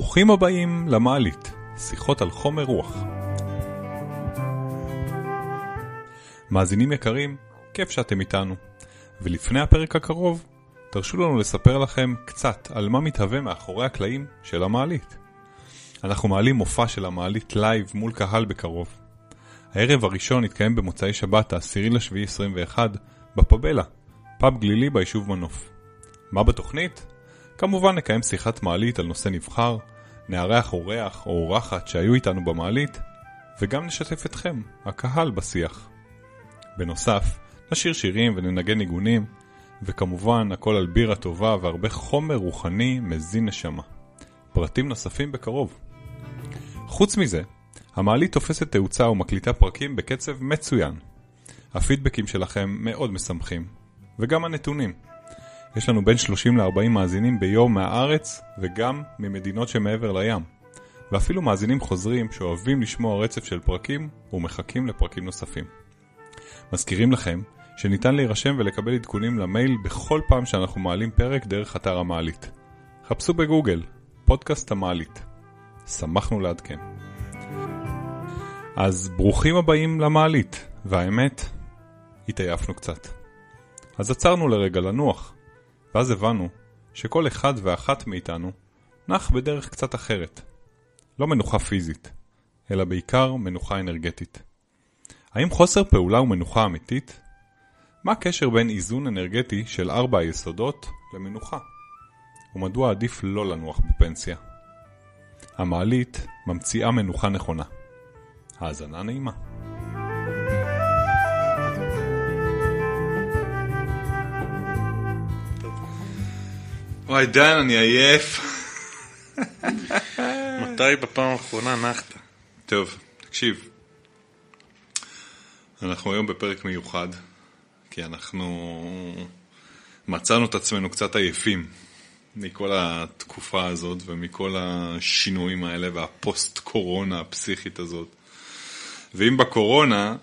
ברוכים הבאים למעלית, שיחות על חומר רוח. מאזינים יקרים, כיף שאתם איתנו. ולפני הפרק הקרוב, תרשו לנו לספר לכם קצת על מה מתהווה מאחורי הקלעים של המעלית. אנחנו מעלים מופע של המעלית live מול קהל בקרוב. הערב הראשון יתקיים במוצאי שבת, ה-10 לשביעי 21, בפבלה, פאב גלילי ביישוב מנוף. מה בתוכנית? כמובן נקיים שיחת מעלית על נושא נבחר, נארח אורח או אורחת שהיו איתנו במעלית, וגם נשתף אתכם, הקהל, בשיח. בנוסף, נשיר שירים וננגן ניגונים, וכמובן הכל על בירה טובה והרבה חומר רוחני מזין נשמה. פרטים נוספים בקרוב. חוץ מזה, המעלית תופסת תאוצה ומקליטה פרקים בקצב מצוין. הפידבקים שלכם מאוד משמחים, וגם הנתונים. יש לנו בין 30 ל-40 מאזינים ביום מהארץ וגם ממדינות שמעבר לים. ואפילו מאזינים חוזרים שאוהבים לשמוע רצף של פרקים ומחכים לפרקים נוספים. מזכירים לכם שניתן להירשם ולקבל עדכונים למייל בכל פעם שאנחנו מעלים פרק דרך אתר המעלית. חפשו בגוגל, פודקאסט המעלית. שמחנו לעדכן. אז ברוכים הבאים למעלית, והאמת, התעייפנו קצת. אז עצרנו לרגע לנוח, ואז הבנו שכל אחד ואחת מאיתנו נח בדרך קצת אחרת. לא מנוחה פיזית, אלא בעיקר מנוחה אנרגטית. האם חוסר פעולה הוא מנוחה אמיתית? מה הקשר בין איזון אנרגטי של ארבע היסודות למנוחה? ומדוע עדיף לא לנוח בפנסיה? המעלית ממציאה מנוחה נכונה. האזנה נעימה. וואי דן, אני עייף. מתי בפעם האחרונה נחת? טוב, תקשיב. אנחנו היום בפרק מיוחד, כי אנחנו מצאנו את עצמנו קצת עייפים מכל התקופה הזאת ומכל השינויים האלה והפוסט-קורונה הפסיכית הזאת. ואם בקורונה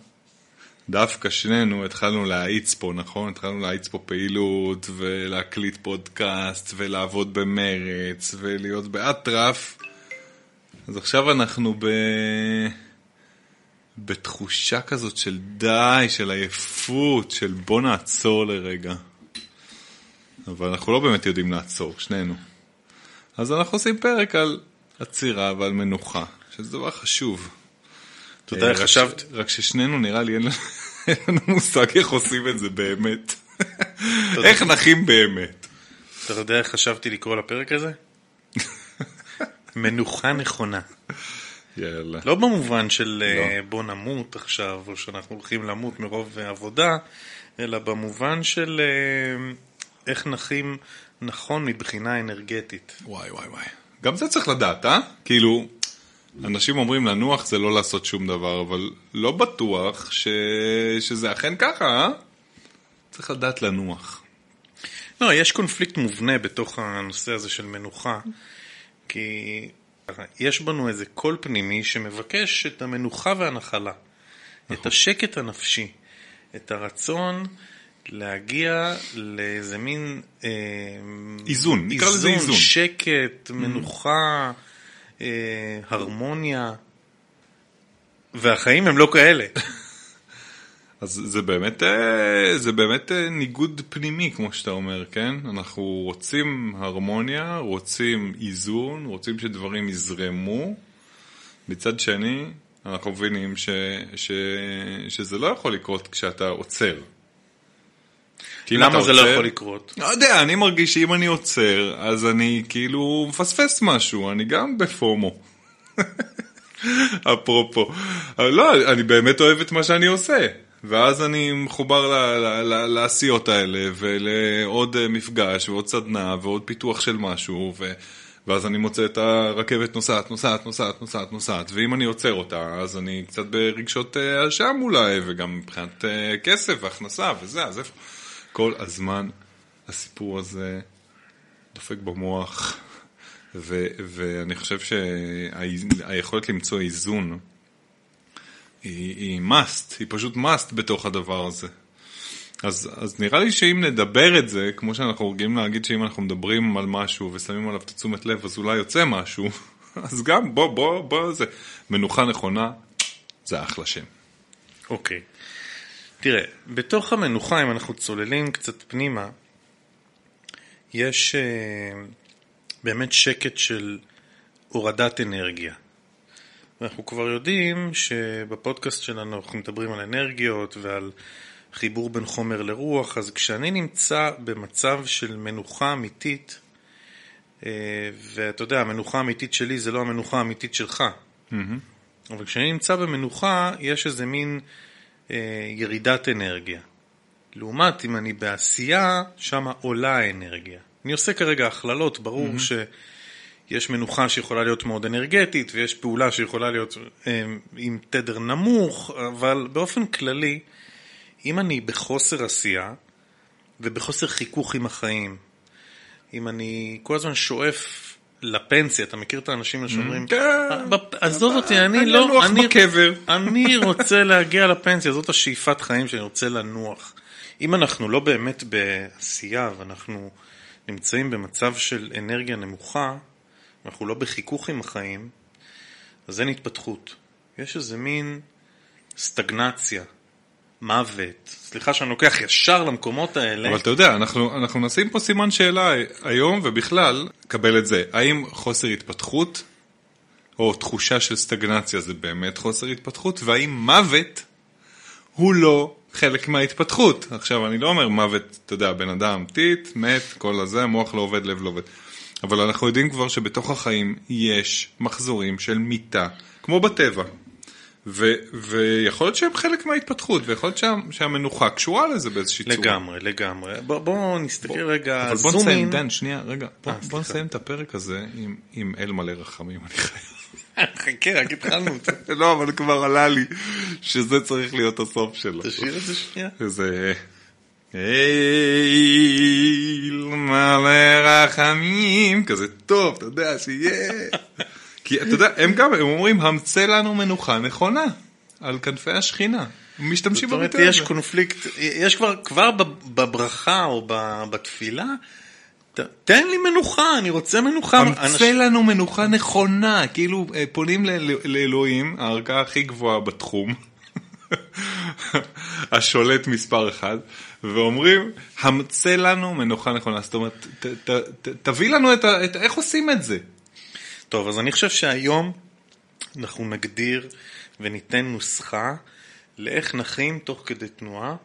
דווקא שנינו התחלנו להאיץ פה, נכון? התחלנו להאיץ פה פעילות ולהקליט פודקאסט ולעבוד במרץ ולהיות באטרף. אז עכשיו אנחנו ב... בתחושה כזאת של די, של עייפות, של בוא נעצור לרגע. אבל אנחנו לא באמת יודעים לעצור, שנינו. אז אנחנו עושים פרק על עצירה ועל מנוחה, שזה דבר חשוב. איך חשבת? רק ששנינו נראה לי אין לנו מושג איך עושים את זה באמת. איך נחים באמת. אתה יודע איך חשבתי לקרוא לפרק הזה? מנוחה נכונה. יאללה. לא במובן של אה, לא. בוא נמות עכשיו, או שאנחנו הולכים למות מרוב עבודה, אלא במובן של אה, איך נחים נכון מבחינה אנרגטית. וואי וואי וואי. גם זה צריך לדעת, אה? כאילו, אנשים אומרים לנוח זה לא לעשות שום דבר, אבל לא בטוח ש... שזה אכן ככה, אה? צריך לדעת לנוח. לא, יש קונפליקט מובנה בתוך הנושא הזה של מנוחה, כי יש בנו איזה קול פנימי שמבקש את המנוחה והנחלה, את השקט הנפשי, את הרצון להגיע לאיזה מין... אה, איזון, נקרא לזה איזון. שקט, מנוחה, אה, הרמוניה, והחיים הם לא כאלה. אז זה באמת, אה, זה באמת אה, ניגוד פנימי, כמו שאתה אומר, כן? אנחנו רוצים הרמוניה, רוצים איזון, רוצים שדברים יזרמו. מצד שני, אנחנו מבינים ש, ש, שזה לא יכול לקרות כשאתה עוצר. למה זה לא יכול לקרות? לא יודע, אני מרגיש שאם אני עוצר, אז אני כאילו מפספס משהו, אני גם בפומו. אפרופו. לא, אני באמת אוהב את מה שאני עושה. ואז אני מחובר לעשיות האלה, ולעוד אה, מפגש, ועוד סדנה, ועוד פיתוח של משהו, ו... ואז אני מוצא את הרכבת נוסעת, נוסעת, נוסעת, נוסעת, נוסעת, ואם אני עוצר אותה, אז אני קצת ברגשות אה, אשם אולי, וגם מבחינת אה, כסף והכנסה וזה, אז איפה? כל הזמן הסיפור הזה דופק במוח, ו, ואני חושב שהיכולת למצוא איזון היא, היא must, היא פשוט must בתוך הדבר הזה. אז, אז נראה לי שאם נדבר את זה, כמו שאנחנו רגילים להגיד שאם אנחנו מדברים על משהו ושמים עליו את תשומת לב, אז אולי יוצא משהו, אז גם בוא, בוא, בוא, זה מנוחה נכונה, זה אחלה שם. אוקיי. תראה, בתוך המנוחה, אם אנחנו צוללים קצת פנימה, יש uh, באמת שקט של הורדת אנרגיה. ואנחנו כבר יודעים שבפודקאסט שלנו אנחנו מדברים על אנרגיות ועל חיבור בין חומר לרוח, אז כשאני נמצא במצב של מנוחה אמיתית, אה, ואתה יודע, המנוחה האמיתית שלי זה לא המנוחה האמיתית שלך, mm-hmm. אבל כשאני נמצא במנוחה, יש איזה מין אה, ירידת אנרגיה. לעומת אם אני בעשייה, שם עולה האנרגיה. אני עושה כרגע הכללות, ברור mm-hmm. שיש מנוחה שיכולה להיות מאוד אנרגטית, ויש פעולה שיכולה להיות אה, עם תדר נמוך, אבל באופן כללי, אם אני בחוסר עשייה ובחוסר חיכוך עם החיים, אם אני כל הזמן שואף לפנסיה, אתה מכיר את האנשים שאומרים, כן. עזוב אותי, אני לא, אני רוצה להגיע לפנסיה, זאת השאיפת חיים שאני רוצה לנוח. אם אנחנו לא באמת בעשייה ואנחנו נמצאים במצב של אנרגיה נמוכה, אנחנו לא בחיכוך עם החיים, אז אין התפתחות. יש איזה מין סטגנציה. מוות. סליחה שאני לוקח ישר למקומות האלה. אבל אתה יודע, אנחנו, אנחנו נשים פה סימן שאלה היום, ובכלל, קבל את זה. האם חוסר התפתחות, או תחושה של סטגנציה זה באמת חוסר התפתחות, והאם מוות הוא לא חלק מההתפתחות. עכשיו, אני לא אומר מוות, אתה יודע, בן אדם טיט, מת, כל הזה, מוח לא עובד, לב לא עובד. אבל אנחנו יודעים כבר שבתוך החיים יש מחזורים של מיטה, כמו בטבע. ו, ויכול להיות שהם חלק מההתפתחות, ויכול להיות שה, שהמנוחה קשורה לזה באיזושהי צורה. לגמרי, לגמרי. בוא, בוא נסתכל בוא, רגע, אבל בוא נסיים, דן, שנייה, רגע, בוא, 아, אה, בוא נסיים את הפרק הזה עם, עם אל מלא רחמים, אני חייב. חכה, רק התחלנו אותו. לא, אבל כבר עלה לי שזה צריך להיות הסוף שלו. תשאיר את זה שנייה. זה... אל מלא רחמים, כזה טוב, אתה יודע, שיהיה... כי אתה יודע, הם גם, הם אומרים, המצא לנו מנוחה נכונה, על כנפי השכינה. משתמשים בביטוי הזה. זאת אומרת, יש קונפליקט, יש כבר, כבר בברכה או בתפילה, תן לי מנוחה, אני רוצה מנוחה. המצא אנש... לנו מנוחה נכונה, כאילו אה, פונים לאלוהים, הערכה הכי גבוהה בתחום, השולט מספר אחד, ואומרים, המצא לנו מנוחה נכונה. זאת אומרת, ת, ת, ת, תביא לנו את, ה, את איך עושים את זה. טוב, אז אני חושב שהיום אנחנו נגדיר וניתן נוסחה לאיך נחים תוך כדי תנועה,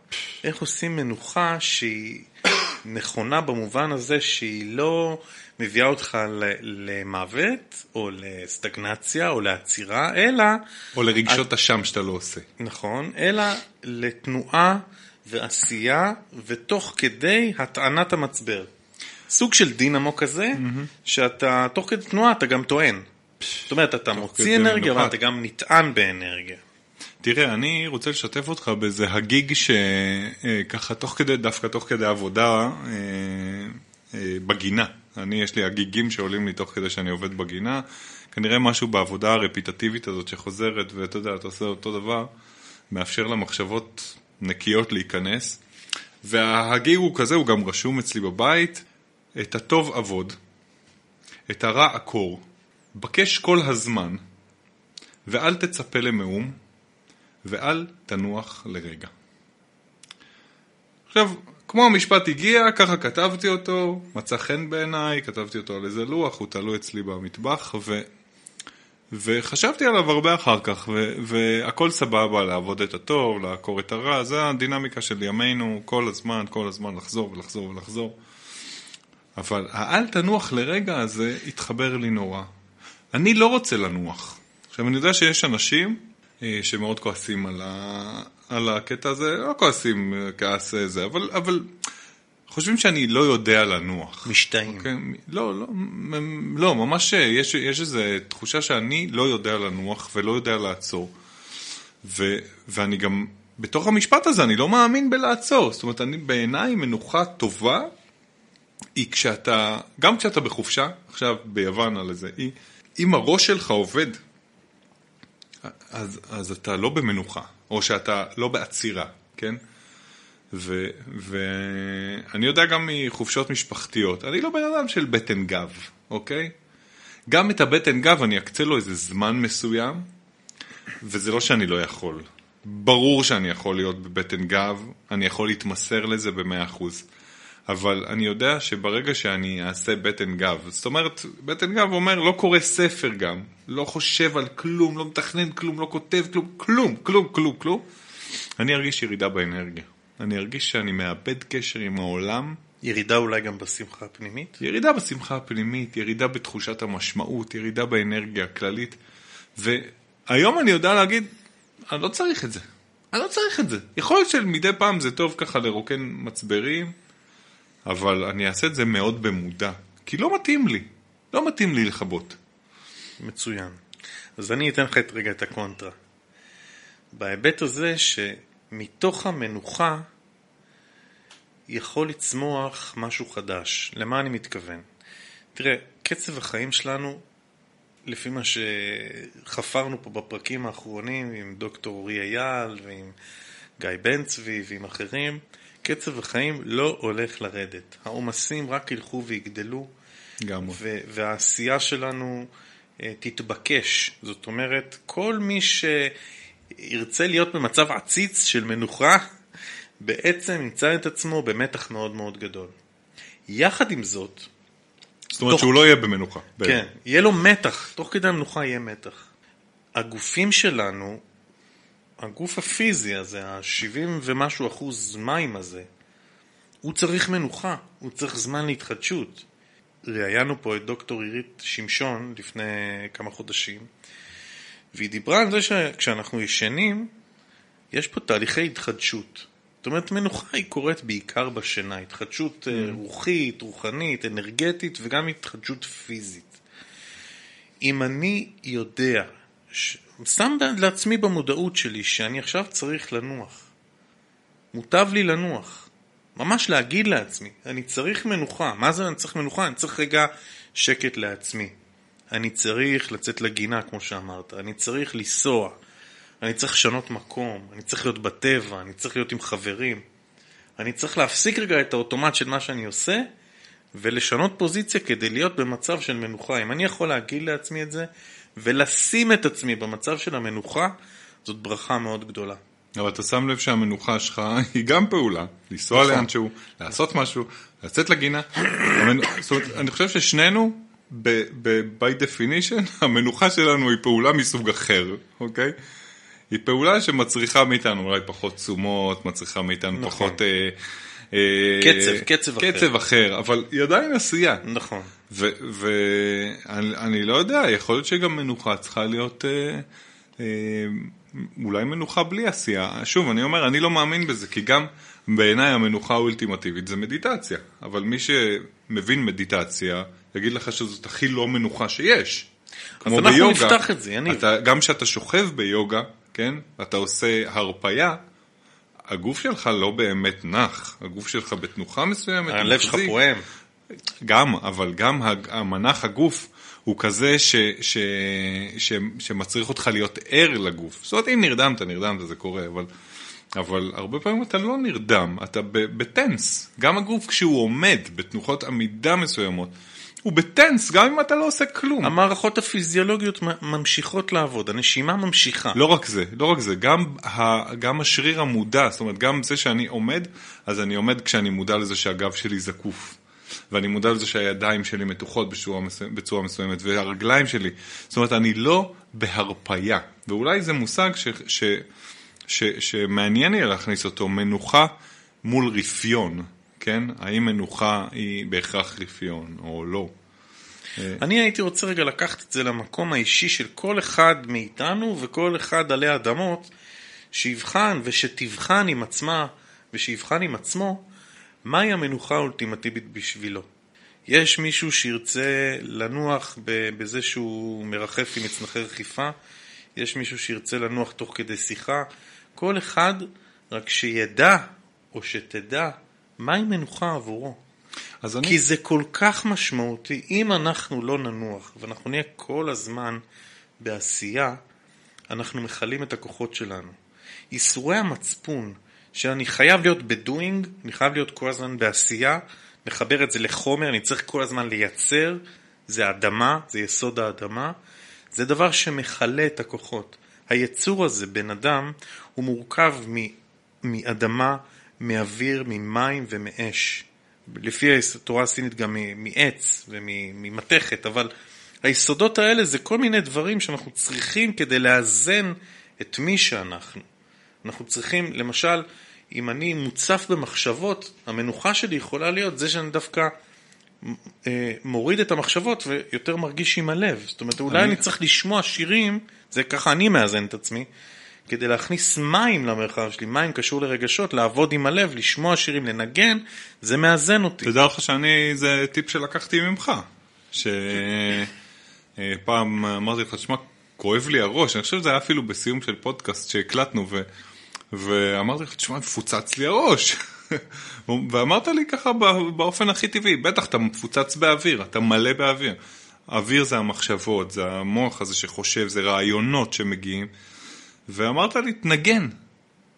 איך עושים מנוחה שהיא נכונה במובן הזה שהיא לא מביאה אותך למוות או לסטגנציה או לעצירה, אלא... או לרגשות אשם שאתה לא עושה. נכון, אלא לתנועה ועשייה ותוך כדי הטענת המצבר. סוג של דינמו כזה. שאתה, תוך כדי תנועה אתה גם טוען. זאת אומרת, אתה מוציא אנרגיה, אבל אתה גם נטען באנרגיה. תראה, אני רוצה לשתף אותך באיזה הגיג שככה אה, תוך כדי, דווקא תוך כדי עבודה אה, אה, בגינה. אני, יש לי הגיגים שעולים לי תוך כדי שאני עובד בגינה. כנראה משהו בעבודה הרפיטטיבית הזאת שחוזרת, ואתה יודע, אתה עושה אותו דבר, מאפשר למחשבות נקיות להיכנס. וההגיג הוא כזה, הוא גם רשום אצלי בבית, את הטוב עבוד, את הרע עקור, בקש כל הזמן, ואל תצפה למאום, ואל תנוח לרגע. עכשיו, כמו המשפט הגיע, ככה כתבתי אותו, מצא חן בעיניי, כתבתי אותו על איזה לוח, הוא תלוי אצלי במטבח, ו... וחשבתי עליו הרבה אחר כך, ו... והכל סבבה, לעבוד את הטוב, לעקור את הרע, זה הדינמיקה של ימינו, כל הזמן, כל הזמן לחזור ולחזור ולחזור. אבל האל תנוח לרגע הזה התחבר לי נורא. אני לא רוצה לנוח. עכשיו, אני יודע שיש אנשים אה, שמאוד כועסים על, ה... על הקטע הזה, לא כועסים אה, כעס זה, אבל, אבל חושבים שאני לא יודע לנוח. משתאים. אוקיי? לא, לא, לא, ממש יש, יש איזו תחושה שאני לא יודע לנוח ולא יודע לעצור. ו, ואני גם, בתוך המשפט הזה, אני לא מאמין בלעצור. זאת אומרת, אני בעיניי מנוחה טובה היא כשאתה, גם כשאתה בחופשה, עכשיו ביוון על איזה אי, אם הראש שלך עובד, אז, אז אתה לא במנוחה, או שאתה לא בעצירה, כן? ואני יודע גם מחופשות משפחתיות, אני לא בן אדם של בטן גב, אוקיי? גם את הבטן גב אני אקצה לו איזה זמן מסוים, וזה לא שאני לא יכול. ברור שאני יכול להיות בבטן גב, אני יכול להתמסר לזה במאה אחוז. אבל אני יודע שברגע שאני אעשה בטן גב, זאת אומרת, בטן גב אומר לא קורא ספר גם, לא חושב על כלום, לא מתכנן כלום, לא כותב כלום, כלום, כלום, כלום, כלום, אני ארגיש ירידה באנרגיה. אני ארגיש שאני מאבד קשר עם העולם. ירידה אולי גם בשמחה הפנימית? ירידה בשמחה הפנימית, ירידה בתחושת המשמעות, ירידה באנרגיה הכללית. והיום אני יודע להגיד, אני לא צריך את זה. אני לא צריך את זה. יכול להיות שמדי פעם זה טוב ככה לרוקן מצברים, אבל אני אעשה את זה מאוד במודע. כי לא מתאים לי. לא מתאים לי לכבות. מצוין. אז אני אתן לך את רגע את הקונטרה. בהיבט הזה שמתוך המנוחה יכול לצמוח משהו חדש. למה אני מתכוון? תראה, קצב החיים שלנו, לפי מה שחפרנו פה בפרקים האחרונים עם דוקטור אורי אייל ועם גיא בן צבי ועם אחרים, קצב החיים לא הולך לרדת. העומסים רק ילכו ויגדלו. גם. והעשייה שלנו uh, תתבקש. זאת אומרת, כל מי שירצה להיות במצב עציץ של מנוחה, בעצם ימצא את עצמו במתח מאוד מאוד גדול. יחד עם זאת, זאת אומרת תוך... שהוא לא יהיה במנוחה. כן, בין. יהיה לו מתח, תוך כדי המנוחה יהיה מתח. הגופים שלנו, הגוף הפיזי הזה, ה-70 ומשהו אחוז מים הזה, הוא צריך מנוחה, הוא צריך זמן להתחדשות. ראיינו פה את דוקטור עירית שמשון לפני כמה חודשים, והיא דיברה על זה שכשאנחנו ישנים, יש פה תהליכי התחדשות. זאת אומרת, מנוחה היא קורית בעיקר בשינה, התחדשות אה, mm. רוחית, רוחנית, אנרגטית וגם התחדשות פיזית. אם אני יודע. שם לעצמי במודעות שלי שאני עכשיו צריך לנוח, מוטב לי לנוח, ממש להגיד לעצמי, אני צריך מנוחה, מה זה אני צריך מנוחה? אני צריך רגע שקט לעצמי. אני צריך לצאת לגינה, כמו שאמרת, אני צריך לנסוע, אני צריך לשנות מקום, אני צריך להיות בטבע, אני צריך להיות עם חברים. אני צריך להפסיק רגע את האוטומט של מה שאני עושה ולשנות פוזיציה כדי להיות במצב של מנוחה. אם אני יכול להגיד לעצמי את זה ולשים את עצמי במצב של המנוחה, זאת ברכה מאוד גדולה. אבל אתה שם לב שהמנוחה שלך היא גם פעולה, לנסוע נכון. לאנשהו, לעשות משהו, לצאת לגינה. זאת אומרת, אני חושב ששנינו, by definition, המנוחה שלנו היא פעולה מסוג אחר, אוקיי? היא פעולה שמצריכה מאיתנו אולי פחות תשומות, מצריכה מאיתנו נכון. פחות... אה, אה, קצב, קצב אחר. קצב אחר, אבל היא עדיין עשייה. נכון. ואני לא יודע, יכול להיות שגם מנוחה צריכה להיות... אה, אה, אולי מנוחה בלי עשייה. שוב, אני אומר, אני לא מאמין בזה, כי גם בעיניי המנוחה האולטימטיבית זה מדיטציה. אבל מי שמבין מדיטציה, יגיד לך שזאת הכי לא מנוחה שיש. אז אנחנו ביוגה, נפתח את זה, יניב. אתה, גם כשאתה שוכב ביוגה, כן, אתה עושה הרפייה, הגוף שלך לא באמת נח, הגוף שלך בתנוחה מסוימת. הלב שלך פועם. גם, אבל גם המנח הגוף הוא כזה ש, ש, ש, שמצריך אותך להיות ער לגוף. זאת אומרת, אם נרדמת, נרדמת, זה קורה, אבל, אבל הרבה פעמים אתה לא נרדם, אתה בטנס. גם הגוף כשהוא עומד בתנוחות עמידה מסוימות, הוא בטנס, גם אם אתה לא עושה כלום. המערכות הפיזיולוגיות ממשיכות לעבוד, הנשימה ממשיכה. לא רק זה, לא רק זה, גם, ה, גם השריר המודע, זאת אומרת, גם זה שאני עומד, אז אני עומד כשאני מודע לזה שהגב שלי זקוף. ואני מודע לזה שהידיים שלי מתוחות בצורה, מסוימת, בצורה מסוימת, והרגליים שלי. זאת אומרת, אני לא בהרפייה. ואולי זה מושג ש, ש, ש, שמעניין יהיה להכניס אותו, מנוחה מול רפיון. כן? האם מנוחה היא בהכרח רפיון או לא? אני הייתי רוצה רגע לקחת את זה למקום האישי של כל אחד מאיתנו וכל אחד עלי אדמות, שיבחן ושתבחן עם עצמה ושיבחן עם עצמו מהי המנוחה האולטימטיבית בשבילו. יש מישהו שירצה לנוח בזה שהוא מרחף עם מצנחי רכיפה, יש מישהו שירצה לנוח תוך כדי שיחה, כל אחד רק שידע או שתדע מהי מנוחה עבורו? אז אני... כי זה כל כך משמעותי. אם אנחנו לא ננוח ואנחנו נהיה כל הזמן בעשייה, אנחנו מכלים את הכוחות שלנו. ייסורי המצפון שאני חייב להיות בדואינג, אני חייב להיות כל הזמן בעשייה, מחבר את זה לחומר, אני צריך כל הזמן לייצר, זה אדמה, זה יסוד האדמה, זה דבר שמכלה את הכוחות. היצור הזה, בן אדם, הוא מורכב מאדמה, מאוויר, ממים ומאש. לפי התורה הסינית גם מעץ וממתכת, אבל היסודות האלה זה כל מיני דברים שאנחנו צריכים כדי לאזן את מי שאנחנו. אנחנו צריכים, למשל, אם אני מוצף במחשבות, המנוחה שלי יכולה להיות זה שאני דווקא אה, מוריד את המחשבות ויותר מרגיש עם הלב. זאת אומרת, אולי אני, אני צריך לשמוע שירים, זה ככה אני מאזן את עצמי, כדי להכניס מים למרחב שלי, מים קשור לרגשות, לעבוד עם הלב, לשמוע שירים, לנגן, זה מאזן אותי. תדע לך שאני, זה טיפ שלקחתי ממך, שפעם אמרתי לך, תשמע, כואב לי הראש, אני חושב שזה היה אפילו בסיום של פודקאסט שהקלטנו, ו... ואמרתי לך, תשמע, מפוצץ לי הראש. ואמרת לי ככה באופן הכי טבעי, בטח אתה מפוצץ באוויר, אתה מלא באוויר. אוויר זה המחשבות, זה המוח הזה שחושב, זה רעיונות שמגיעים. ואמרת לי, תנגן,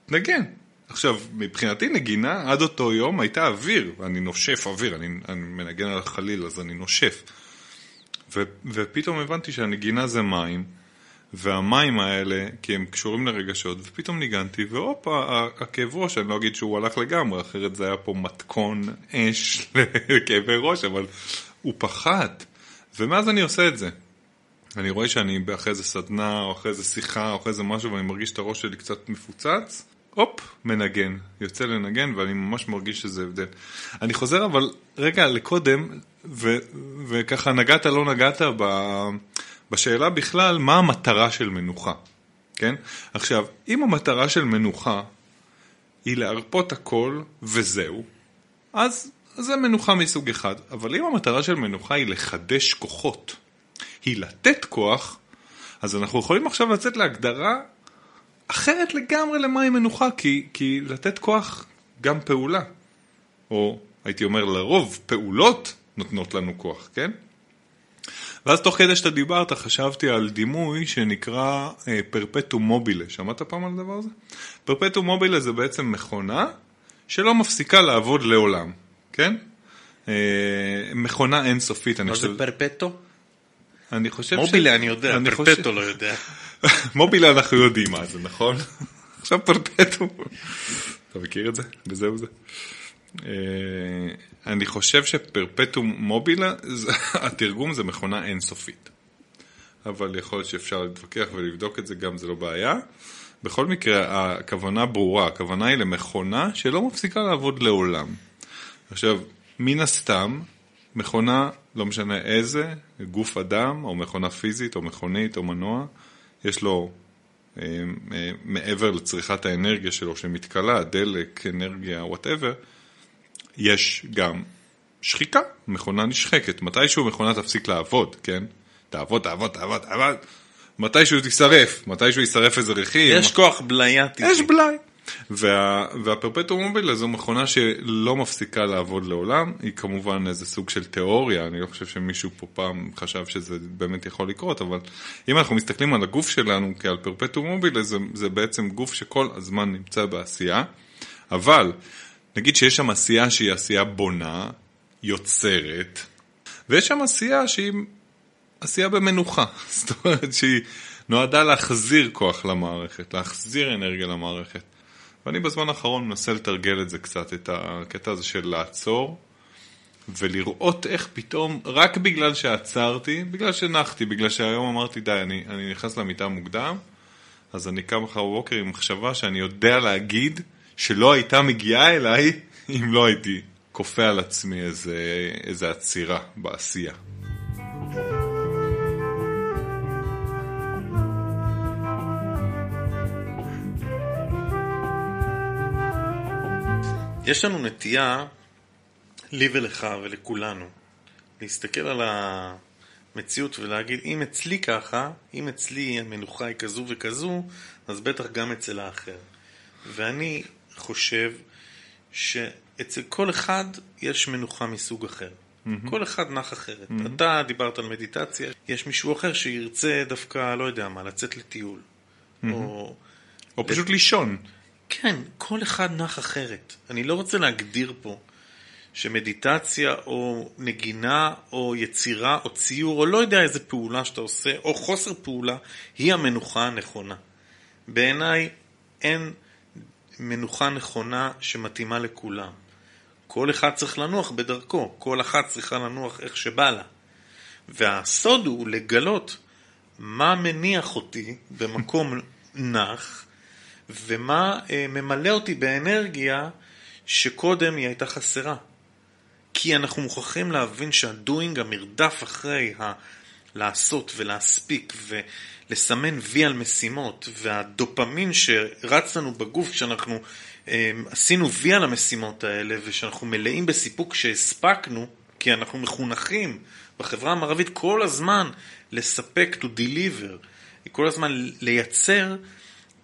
תנגן. עכשיו, מבחינתי נגינה עד אותו יום הייתה אוויר, אני נושף אוויר, אני, אני מנגן על החליל אז אני נושף. ו, ופתאום הבנתי שהנגינה זה מים. והמים האלה, כי הם קשורים לרגשות, ופתאום ניגנתי, והופה, הכאב ראש, אני לא אגיד שהוא הלך לגמרי, אחרת זה היה פה מתכון אש לכאבי ראש, אבל הוא פחת. ומאז אני עושה את זה. אני רואה שאני אחרי איזה סדנה, או אחרי איזה שיחה, או אחרי איזה משהו, ואני מרגיש את הראש שלי קצת מפוצץ, הופ, מנגן. יוצא לנגן, ואני ממש מרגיש שזה הבדל. אני חוזר אבל רגע לקודם, ו- וככה נגעת, לא נגעת ב... בשאלה בכלל, מה המטרה של מנוחה, כן? עכשיו, אם המטרה של מנוחה היא להרפות הכל וזהו, אז זה מנוחה מסוג אחד. אבל אם המטרה של מנוחה היא לחדש כוחות, היא לתת כוח, אז אנחנו יכולים עכשיו לצאת להגדרה אחרת לגמרי למהי מנוחה, כי, כי לתת כוח גם פעולה, או הייתי אומר לרוב פעולות נותנות לנו כוח, כן? ואז תוך כדי שאתה דיברת חשבתי על דימוי שנקרא פרפטום אה, מובילה. שמעת פעם על הדבר הזה? פרפטום מובילה זה בעצם מכונה שלא מפסיקה לעבוד לעולם, כן? אה, מכונה אינסופית. מה זה פרפטו? אני חושב מובילה ש... אני יודע, אני פרפטו חושב... לא יודע. מובילה אנחנו יודעים מה זה, נכון? עכשיו פרפטו. אתה מכיר את זה? וזהו זה. אה, אני חושב שפרפטום מובילה, התרגום זה מכונה אינסופית. אבל יכול להיות שאפשר להתווכח ולבדוק את זה, גם זה לא בעיה. בכל מקרה, הכוונה ברורה, הכוונה היא למכונה שלא מפסיקה לעבוד לעולם. עכשיו, מן הסתם, מכונה, לא משנה איזה, גוף אדם, או מכונה פיזית, או מכונית, או מנוע, יש לו, אה, אה, מעבר לצריכת האנרגיה שלו שמתכלה, דלק, אנרגיה, whatever, יש גם שחיקה, מכונה נשחקת. מתישהו מכונה תפסיק לעבוד, כן? תעבוד, תעבוד, תעבוד, תעבוד. מתישהו תישרף, מתישהו יישרף איזה רכיב. יש כוח בליה טבעי. יש בלאי. וה, והפרפטום מובילה זו מכונה שלא מפסיקה לעבוד לעולם, היא כמובן איזה סוג של תיאוריה, אני לא חושב שמישהו פה פעם חשב שזה באמת יכול לקרות, אבל אם אנחנו מסתכלים על הגוף שלנו כעל פרפטום מובילה, זה, זה בעצם גוף שכל הזמן נמצא בעשייה, אבל נגיד שיש שם עשייה שהיא עשייה בונה, יוצרת, ויש שם עשייה שהיא עשייה במנוחה, זאת אומרת שהיא נועדה להחזיר כוח למערכת, להחזיר אנרגיה למערכת. ואני בזמן האחרון מנסה לתרגל את זה קצת, את הקטע הזה של לעצור, ולראות איך פתאום, רק בגלל שעצרתי, בגלל שנחתי, בגלל שהיום אמרתי די, אני, אני נכנס למיטה מוקדם, אז אני קם מחר בבוקר עם מחשבה שאני יודע להגיד שלא הייתה מגיעה אליי אם לא הייתי כופה על עצמי איזה, איזה עצירה בעשייה. יש לנו נטייה, לי ולך ולכולנו, להסתכל על המציאות ולהגיד, אם אצלי ככה, אם אצלי המנוחה היא כזו וכזו, אז בטח גם אצל האחר. ואני חושב שאצל כל אחד יש מנוחה מסוג אחר. Mm-hmm. כל אחד נח אחרת. Mm-hmm. אתה דיברת על מדיטציה, יש מישהו אחר שירצה דווקא, לא יודע מה, לצאת לטיול. Mm-hmm. או, או פשוט לישון. כן, כל אחד נח אחרת. אני לא רוצה להגדיר פה שמדיטציה או נגינה או יצירה או ציור או לא יודע איזה פעולה שאתה עושה או חוסר פעולה היא המנוחה הנכונה. בעיניי אין מנוחה נכונה שמתאימה לכולם. כל אחד צריך לנוח בדרכו, כל אחת צריכה לנוח איך שבא לה. והסוד הוא לגלות מה מניח אותי במקום נח ומה אה, ממלא אותי באנרגיה שקודם היא הייתה חסרה. כי אנחנו מוכרחים להבין שהדוינג, המרדף אחרי ה... לעשות ולהספיק ולסמן וי על משימות, והדופמין שרץ לנו בגוף כשאנחנו אה, עשינו וי על המשימות האלה ושאנחנו מלאים בסיפוק שהספקנו, כי אנחנו מחונכים בחברה המערבית כל הזמן לספק, to deliver, כל הזמן לייצר,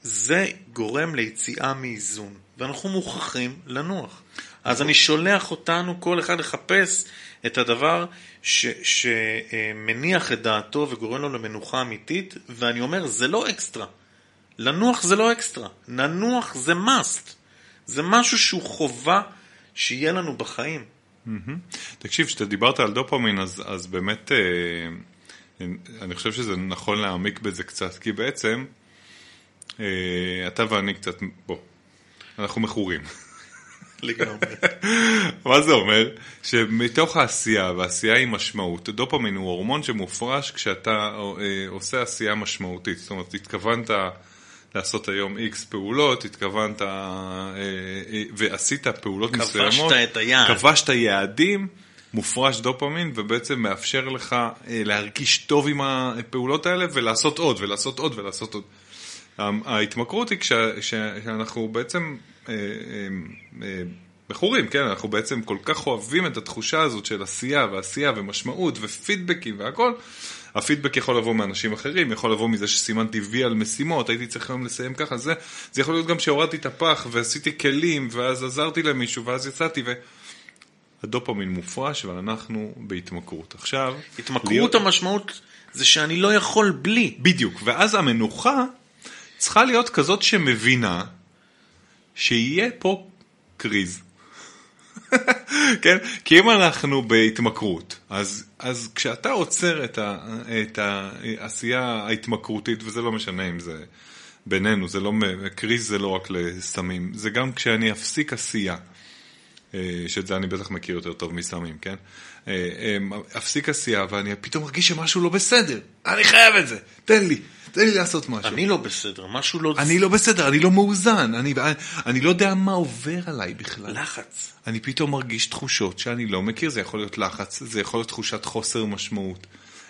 זה גורם ליציאה מאיזון, ואנחנו מוכרחים לנוח. אז אני שולח אותנו, כל אחד לחפש את הדבר ש, שמניח את דעתו וגורם לו למנוחה אמיתית, ואני אומר, זה לא אקסטרה. לנוח זה לא אקסטרה, לנוח זה must. זה משהו שהוא חובה שיהיה לנו בחיים. Mm-hmm. תקשיב, כשאתה דיברת על דופמין, אז, אז באמת, אה, אני חושב שזה נכון להעמיק בזה קצת, כי בעצם, אה, אתה ואני קצת, בוא, אנחנו מכורים. לגמרי. מה זה אומר? שמתוך העשייה, והעשייה היא משמעות, דופמין הוא הורמון שמופרש כשאתה אה, עושה עשייה משמעותית. זאת אומרת, התכוונת לעשות היום איקס פעולות, התכוונת אה, אה, ועשית פעולות כבשת מסוימות. את היעד. כבשת יעדים. מופרש דופמין ובעצם מאפשר לך להרגיש טוב עם הפעולות האלה ולעשות עוד ולעשות עוד ולעשות עוד. ההתמכרות היא כשאנחנו בעצם אה, אה, אה, מכורים, כן? אנחנו בעצם כל כך אוהבים את התחושה הזאת של עשייה ועשייה ומשמעות ופידבקים והכל. הפידבק יכול לבוא מאנשים אחרים, יכול לבוא מזה שסימנתי וי על משימות, הייתי צריך היום לסיים ככה, זה, זה יכול להיות גם שהורדתי את הפח ועשיתי כלים ואז עזרתי למישהו ואז יצאתי ו... הדופמין מופרש ואנחנו בהתמכרות. עכשיו... התמכרות להיות... המשמעות זה שאני לא יכול בלי. בדיוק, ואז המנוחה צריכה להיות כזאת שמבינה שיהיה פה קריז. כן? כי אם אנחנו בהתמכרות, אז, אז כשאתה עוצר את, ה, את העשייה ההתמכרותית, וזה לא משנה אם זה בינינו, זה לא, קריז זה לא רק לסמים, זה גם כשאני אפסיק עשייה, אה, שאת זה אני בטח מכיר יותר טוב מסמים, כן? אה, אה, אפסיק עשייה ואני פתאום מרגיש שמשהו לא בסדר, אני חייב את זה, תן לי. תן לי לעשות משהו. אני לא בסדר, משהו לא... אני לא בסדר, אני לא מאוזן, אני, אני לא יודע מה עובר עליי בכלל. לחץ. אני פתאום מרגיש תחושות שאני לא מכיר, זה יכול להיות לחץ, זה יכול להיות תחושת חוסר משמעות.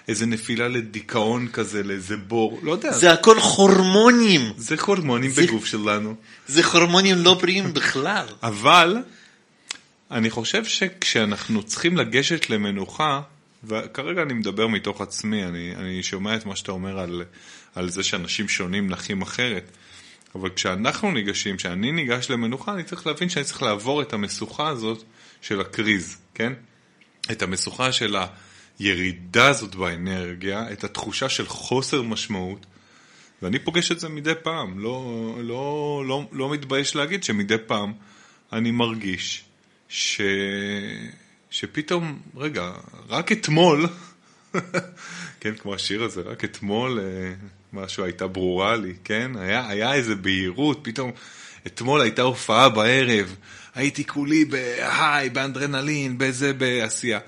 איזה נפילה לדיכאון כזה, לאיזה בור, לא יודע. זה הכל הורמונים. זה הורמונים זה, בגוף שלנו. זה הורמונים לא בריאים בכלל. אבל, אני חושב שכשאנחנו צריכים לגשת למנוחה, וכרגע אני מדבר מתוך עצמי, אני, אני שומע את מה שאתה אומר על, על זה שאנשים שונים נחים אחרת. אבל כשאנחנו ניגשים, כשאני ניגש למנוחה, אני צריך להבין שאני צריך לעבור את המשוכה הזאת של הקריז, כן? את המשוכה של הירידה הזאת באנרגיה, את התחושה של חוסר משמעות, ואני פוגש את זה מדי פעם, לא, לא, לא, לא מתבייש להגיד שמדי פעם אני מרגיש ש... שפתאום, רגע, רק אתמול, כן, כמו השיר הזה, רק אתמול אה, משהו הייתה ברורה לי, כן? היה, היה איזה בהירות, פתאום אתמול הייתה הופעה בערב, הייתי כולי בהיי, באנדרנלין, באיזה, בעשייה.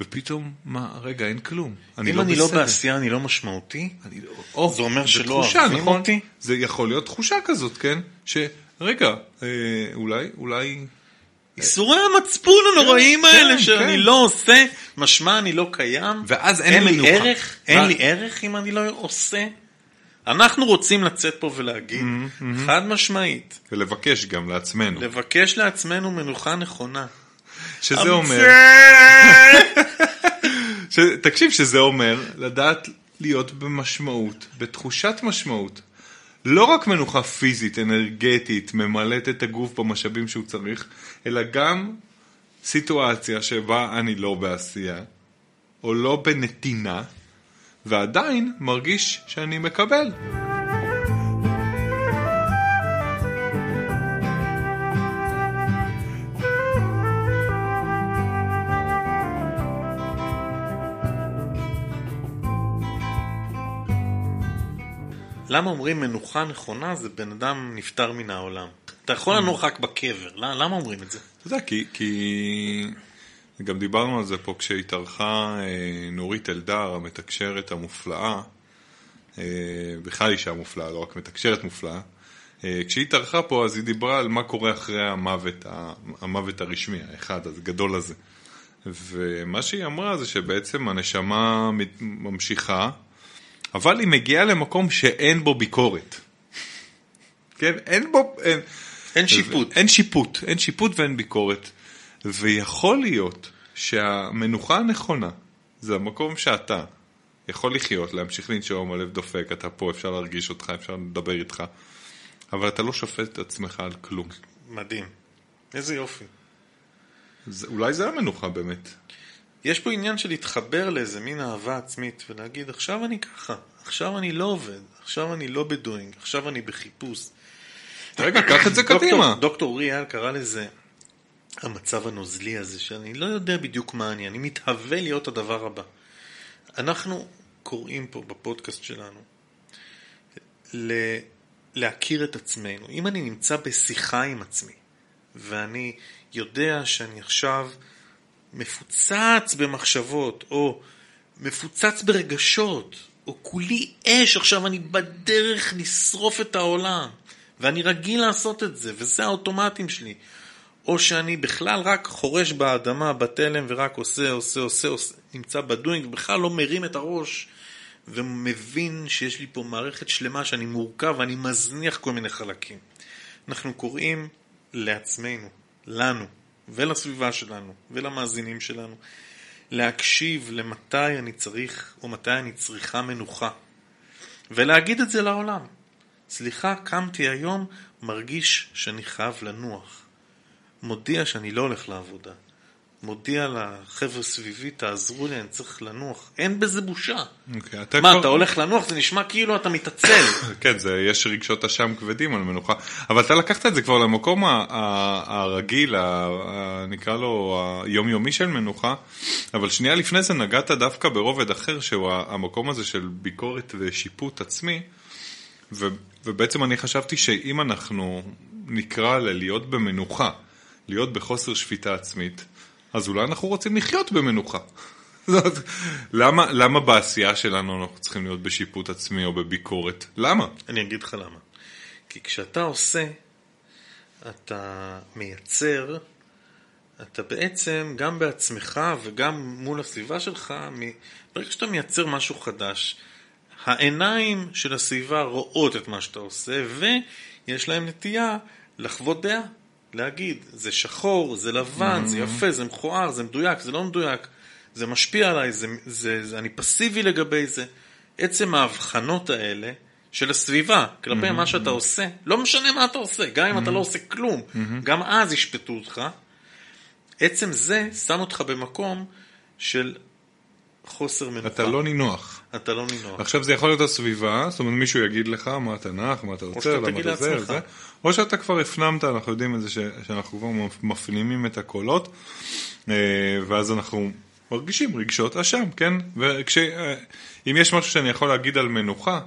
ופתאום, מה, רגע, אין כלום. אני אם לא אני לא בסדר. לא בעשייה, אני לא משמעותי? אני לא... או, זה אומר שלא אוהבים נכון? אותי? זה יכול להיות תחושה כזאת, כן? שרגע, אה, אולי, אולי איסורי המצפון הנוראים כן, האלה כן, שאני כן. לא עושה, משמע אני לא קיים. ואז אין, אין לי מנוחה. ערך, אין לי ערך אם אני לא עושה. אנחנו רוצים לצאת פה ולהגיד, mm-hmm, mm-hmm. חד משמעית. ולבקש גם לעצמנו. לבקש לעצמנו מנוחה נכונה. שזה אומר... ש... תקשיב, שזה אומר לדעת להיות במשמעות, בתחושת משמעות. לא רק מנוחה פיזית, אנרגטית, ממלאת את הגוף במשאבים שהוא צריך, אלא גם סיטואציה שבה אני לא בעשייה, או לא בנתינה, ועדיין מרגיש שאני מקבל. למה אומרים מנוחה נכונה זה בן אדם נפטר מן העולם? אתה יכול לנוח רק בקבר, למה אומרים את זה? אתה יודע, כי... גם דיברנו על זה פה כשהתארחה אה, נורית אלדר, המתקשרת המופלאה, אה, בכלל אישה מופלאה, לא רק מתקשרת מופלאה. אה, כשהיא התארחה פה אז היא דיברה על מה קורה אחרי המוות, המוות הרשמי, האחד, הגדול הזה. ומה שהיא אמרה זה שבעצם הנשמה ממשיכה, אבל היא מגיעה למקום שאין בו ביקורת. כן, אין בו... אין, אין שיפוט. אין שיפוט, אין שיפוט ואין ביקורת. ויכול להיות שהמנוחה הנכונה זה המקום שאתה יכול לחיות, להמשיך לנשום, הלב דופק, אתה פה, אפשר להרגיש אותך, אפשר לדבר איתך, אבל אתה לא שופט את עצמך על כלום. מדהים. איזה יופי. זה, אולי זה המנוחה באמת. יש פה עניין של להתחבר לאיזה מין אהבה עצמית ולהגיד עכשיו אני ככה, עכשיו אני לא עובד, עכשיו אני לא בדואינג, עכשיו אני בחיפוש. רגע, קח את זה דוקטור- קדימה. דוקטור אורי אייל קרא לזה המצב הנוזלי הזה, שאני לא יודע בדיוק מה אני, אני מתהווה להיות הדבר הבא. אנחנו קוראים פה בפודקאסט שלנו ל- להכיר את עצמנו. אם אני נמצא בשיחה עם עצמי, ואני יודע שאני עכשיו מפוצץ במחשבות, או מפוצץ ברגשות, או כולי אש, עכשיו אני בדרך לשרוף את העולם, ואני רגיל לעשות את זה, וזה האוטומטים שלי. או שאני בכלל רק חורש באדמה, בתלם, ורק עושה, עושה, עושה, עושה, נמצא בדואינג, בכלל לא מרים את הראש, ומבין שיש לי פה מערכת שלמה שאני מורכב ואני מזניח כל מיני חלקים. אנחנו קוראים לעצמנו, לנו, ולסביבה שלנו, ולמאזינים שלנו, להקשיב למתי אני צריך, או מתי אני צריכה מנוחה. ולהגיד את זה לעולם. סליחה, קמתי היום, מרגיש שאני חייב לנוח. מודיע שאני לא הולך לעבודה. מודיע לחבר'ה סביבי, תעזרו לי, אני צריך לנוח. אין בזה בושה. אוקיי, אתה מה, כבר- אתה הולך לנוח? זה נשמע כאילו אתה מתעצל. כן, זה, יש רגשות אשם כבדים על מנוחה, אבל אתה לקחת את זה כבר למקום הרגיל, נקרא לו היומיומי של מנוחה, אבל שנייה לפני זה נגעת דווקא ברובד אחר, שהוא המקום הזה של ביקורת ושיפוט עצמי, ו, ובעצם אני חשבתי שאם אנחנו נקרא ללהיות במנוחה, להיות בחוסר שפיטה עצמית, אז אולי אנחנו רוצים לחיות במנוחה. זאת, למה, למה בעשייה שלנו אנחנו צריכים להיות בשיפוט עצמי או בביקורת? למה? אני אגיד לך למה. כי כשאתה עושה, אתה מייצר, אתה בעצם גם בעצמך וגם מול הסביבה שלך, מ- ברגע שאתה מייצר משהו חדש, העיניים של הסביבה רואות את מה שאתה עושה, ויש להם נטייה לחוות דעה, להגיד, זה שחור, זה לבן, זה יפה, זה מכוער, זה מדויק, זה לא מדויק, זה משפיע עליי, זה, זה, זה, אני פסיבי לגבי זה. עצם ההבחנות האלה של הסביבה כלפי מה שאתה עושה, לא משנה מה אתה עושה, גם אם אתה לא עושה כלום, גם אז ישפטו אותך. עצם זה שם אותך במקום של חוסר מנוחה. אתה לא נינוח. אתה לא נינוח. עכשיו זה יכול להיות הסביבה, זאת אומרת מישהו יגיד לך מה אתה נח, מה אתה רוצה, למה אתה זה. זה, או שאתה כבר הפנמת, אנחנו יודעים את זה, ש, שאנחנו כבר מפנימים את הקולות, אה, ואז אנחנו מרגישים רגשות אשם, כן? ואם יש משהו שאני יכול להגיד על מנוחה,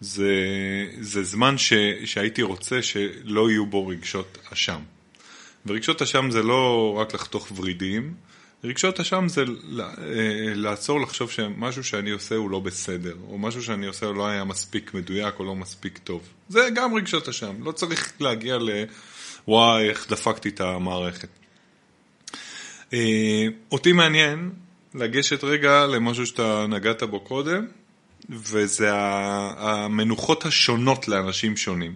זה, זה זמן ש, שהייתי רוצה שלא יהיו בו רגשות אשם. ורגשות אשם זה לא רק לחתוך ורידים, רגשות אשם זה אה, לעצור לחשוב שמשהו שאני עושה הוא לא בסדר, או משהו שאני עושה הוא לא היה מספיק מדויק או לא מספיק טוב. זה גם רגשות אשם, לא צריך להגיע ל... וואי, איך דפקתי את המערכת. אה, אותי מעניין לגשת רגע למשהו שאתה נגעת בו קודם, וזה המנוחות השונות לאנשים שונים.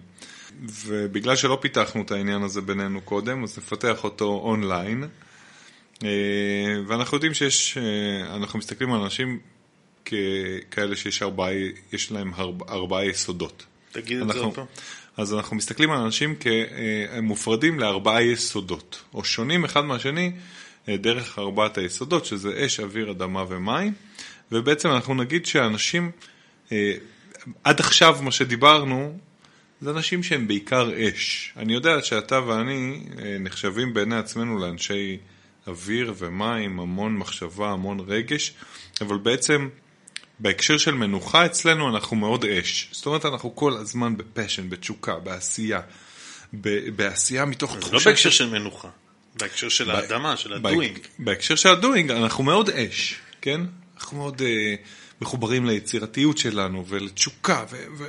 ובגלל שלא פיתחנו את העניין הזה בינינו קודם, אז נפתח אותו אונליין. אה, ואנחנו יודעים שיש, אה, אנחנו מסתכלים על אנשים ככאלה שיש ארבעה, יש להם ארבע, ארבעה יסודות. תגיד את זה אנחנו, עוד פעם. אז אנחנו מסתכלים על אנשים כהם מופרדים לארבעה יסודות, או שונים אחד מהשני אה, דרך ארבעת היסודות, שזה אש, אוויר, אדמה ומים, ובעצם אנחנו נגיד שאנשים, אה, עד עכשיו מה שדיברנו, זה אנשים שהם בעיקר אש. אני יודע שאתה ואני אה, נחשבים בעיני עצמנו לאנשי אוויר ומים, המון מחשבה, המון רגש, אבל בעצם בהקשר של מנוחה אצלנו אנחנו מאוד אש. זאת אומרת, אנחנו כל הזמן בפשן, בתשוקה, בעשייה. ב- בעשייה מתוך לא תחושה בהקשר של מנוחה, בהקשר של האדמה, של הדוינג. בהקשר של הדוינג אנחנו מאוד אש, כן? אנחנו מאוד אה, מחוברים ליצירתיות שלנו ולתשוקה. ו- ו-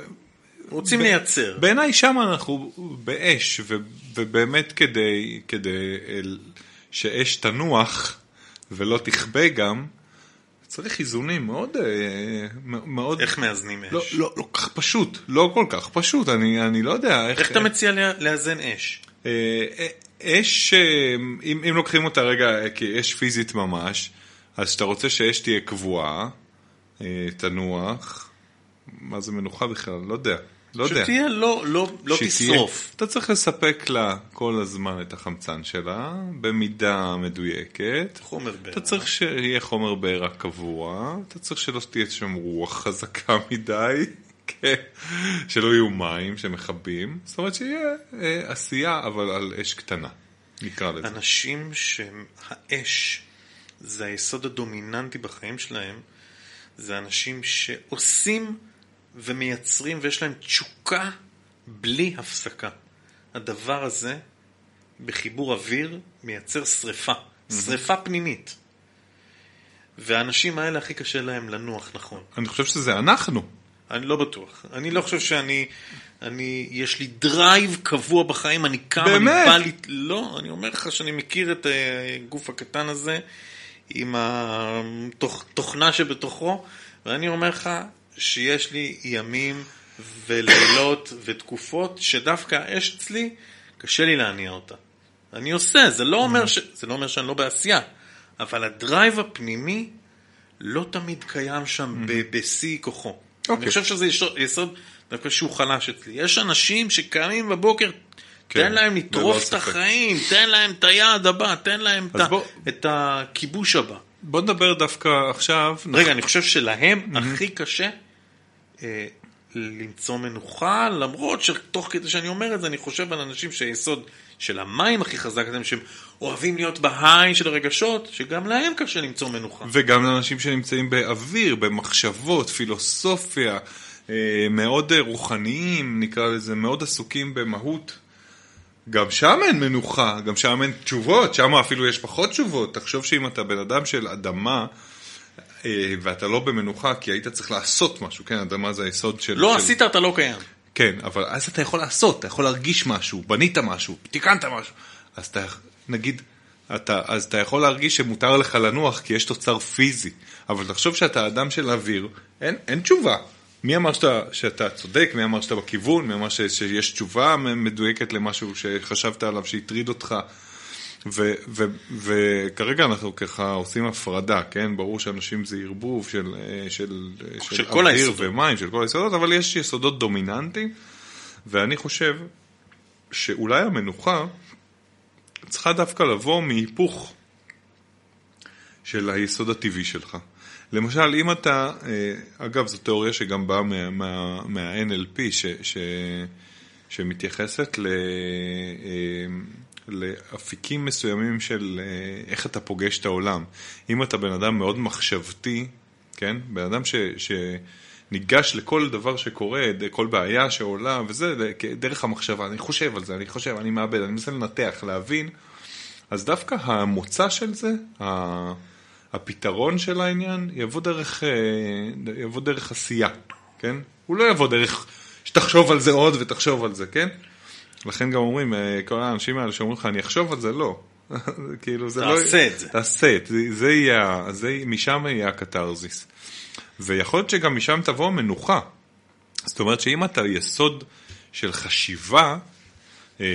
רוצים ב- לייצר. בעיניי שם אנחנו באש, ו- ובאמת כדי, כדי אל- שאש תנוח ולא תכבה גם, צריך איזונים מאוד, אה, מאוד, איך מאזנים אש? לא, לא, לא כל כך פשוט, לא כל כך פשוט, אני, אני לא יודע איך, איך אתה מציע לאזן אש? אה, אה, אש, אם, אם לוקחים אותה רגע כאש פיזית ממש, אז כשאתה רוצה שאש תהיה קבועה, תנוח, מה זה מנוחה בכלל? לא יודע. לא יודע. שתהיה לא, לא, לא תשרוף. אתה צריך לספק לה כל הזמן את החמצן שלה, במידה מדויקת. חומר בעירה. אתה צריך שיהיה חומר בעירה קבוע, אתה צריך שלא תהיה שם רוח חזקה מדי, כן, שלא יהיו מים שמכבים, זאת אומרת שיהיה אה, עשייה אבל על אש קטנה, נקרא לזה. אנשים שהאש זה היסוד הדומיננטי בחיים שלהם, זה אנשים שעושים ומייצרים ויש להם תשוקה בלי הפסקה. הדבר הזה, בחיבור אוויר, מייצר שריפה. שריפה פנימית. והאנשים האלה הכי קשה להם לנוח נכון. אני חושב שזה אנחנו. אני לא בטוח. אני לא חושב שאני, אני, יש לי drive קבוע בחיים, אני קם, באמת? אני בא לי, לא, אני אומר לך שאני מכיר את הגוף הקטן הזה עם התוכנה שבתוכו, ואני אומר לך שיש לי ימים ולילות ותקופות שדווקא האש אצלי, קשה לי להניע אותה. אני עושה, זה לא אומר, ש... זה לא אומר שאני לא בעשייה, אבל הדרייב הפנימי לא תמיד קיים שם בשיא כוחו. אוקיי. אני חושב שזה יסוד- דווקא שהוא חלש אצלי. יש אנשים שקמים בבוקר, כן, תן להם לטרוף את. החיים, תן להם את היעד הבא, תן להם ה- בוא- את הכיבוש הבא. בוא נדבר דווקא עכשיו. רגע, אני חושב שלהם הכי קשה למצוא מנוחה, למרות שתוך כדי שאני אומר את זה, אני חושב על אנשים שהיסוד של המים הכי חזק אצלם, שהם אוהבים להיות בהיי של הרגשות, שגם להם קשה למצוא מנוחה. וגם לאנשים שנמצאים באוויר, במחשבות, פילוסופיה, אה, מאוד אה, רוחניים, נקרא לזה, מאוד עסוקים במהות. גם שם אין מנוחה, גם שם אין תשובות, שם אפילו יש פחות תשובות. תחשוב שאם אתה בן אדם של אדמה, אה, ואתה לא במנוחה, כי היית צריך לעשות משהו, כן, אדמה זה היסוד של... לא של... עשית, אתה לא קיים. כן, אבל אז אתה יכול לעשות, אתה יכול להרגיש משהו, בנית משהו, תיקנת משהו. אז אתה, נגיד, אתה, אז אתה יכול להרגיש שמותר לך לנוח כי יש תוצר פיזי. אבל תחשוב שאתה אדם של אוויר, אין, אין תשובה. מי אמר שאתה, שאתה צודק, מי אמר שאתה בכיוון, מי אמר ש, שיש תשובה מדויקת למשהו שחשבת עליו שהטריד אותך. ו- ו- וכרגע אנחנו ככה עושים הפרדה, כן? ברור שאנשים זה ערבוב של, אה, של, של, של כל אוויר היסודות. ומים, של כל היסודות, אבל יש יסודות דומיננטיים, ואני חושב שאולי המנוחה צריכה דווקא לבוא מהיפוך של היסוד הטבעי שלך. למשל, אם אתה, אה, אגב, זו תיאוריה שגם באה מה, מה, מה-NLP, ש, ש, שמתייחסת ל, אה, לאפיקים מסוימים של אה, איך אתה פוגש את העולם. אם אתה בן אדם מאוד מחשבתי, כן? בן אדם ש... ש ניגש לכל דבר שקורה, כל בעיה שעולה, וזה דרך המחשבה, אני חושב על זה, אני חושב, אני מאבד, אני מנסה לנתח, להבין, אז דווקא המוצא של זה, הפתרון של העניין, יבוא דרך, אה, יבוא דרך עשייה, כן? הוא לא יבוא דרך שתחשוב על זה עוד ותחשוב על זה, כן? לכן גם אומרים, אה, כל האנשים האלה שאומרים לך, אני אחשוב על זה, לא. כאילו זה לא... תעשה את זה. תעשה את זה, זה יהיה, זה, משם יהיה הקתרזיס. ויכול להיות שגם משם תבוא מנוחה. זאת אומרת שאם אתה יסוד של חשיבה, אה,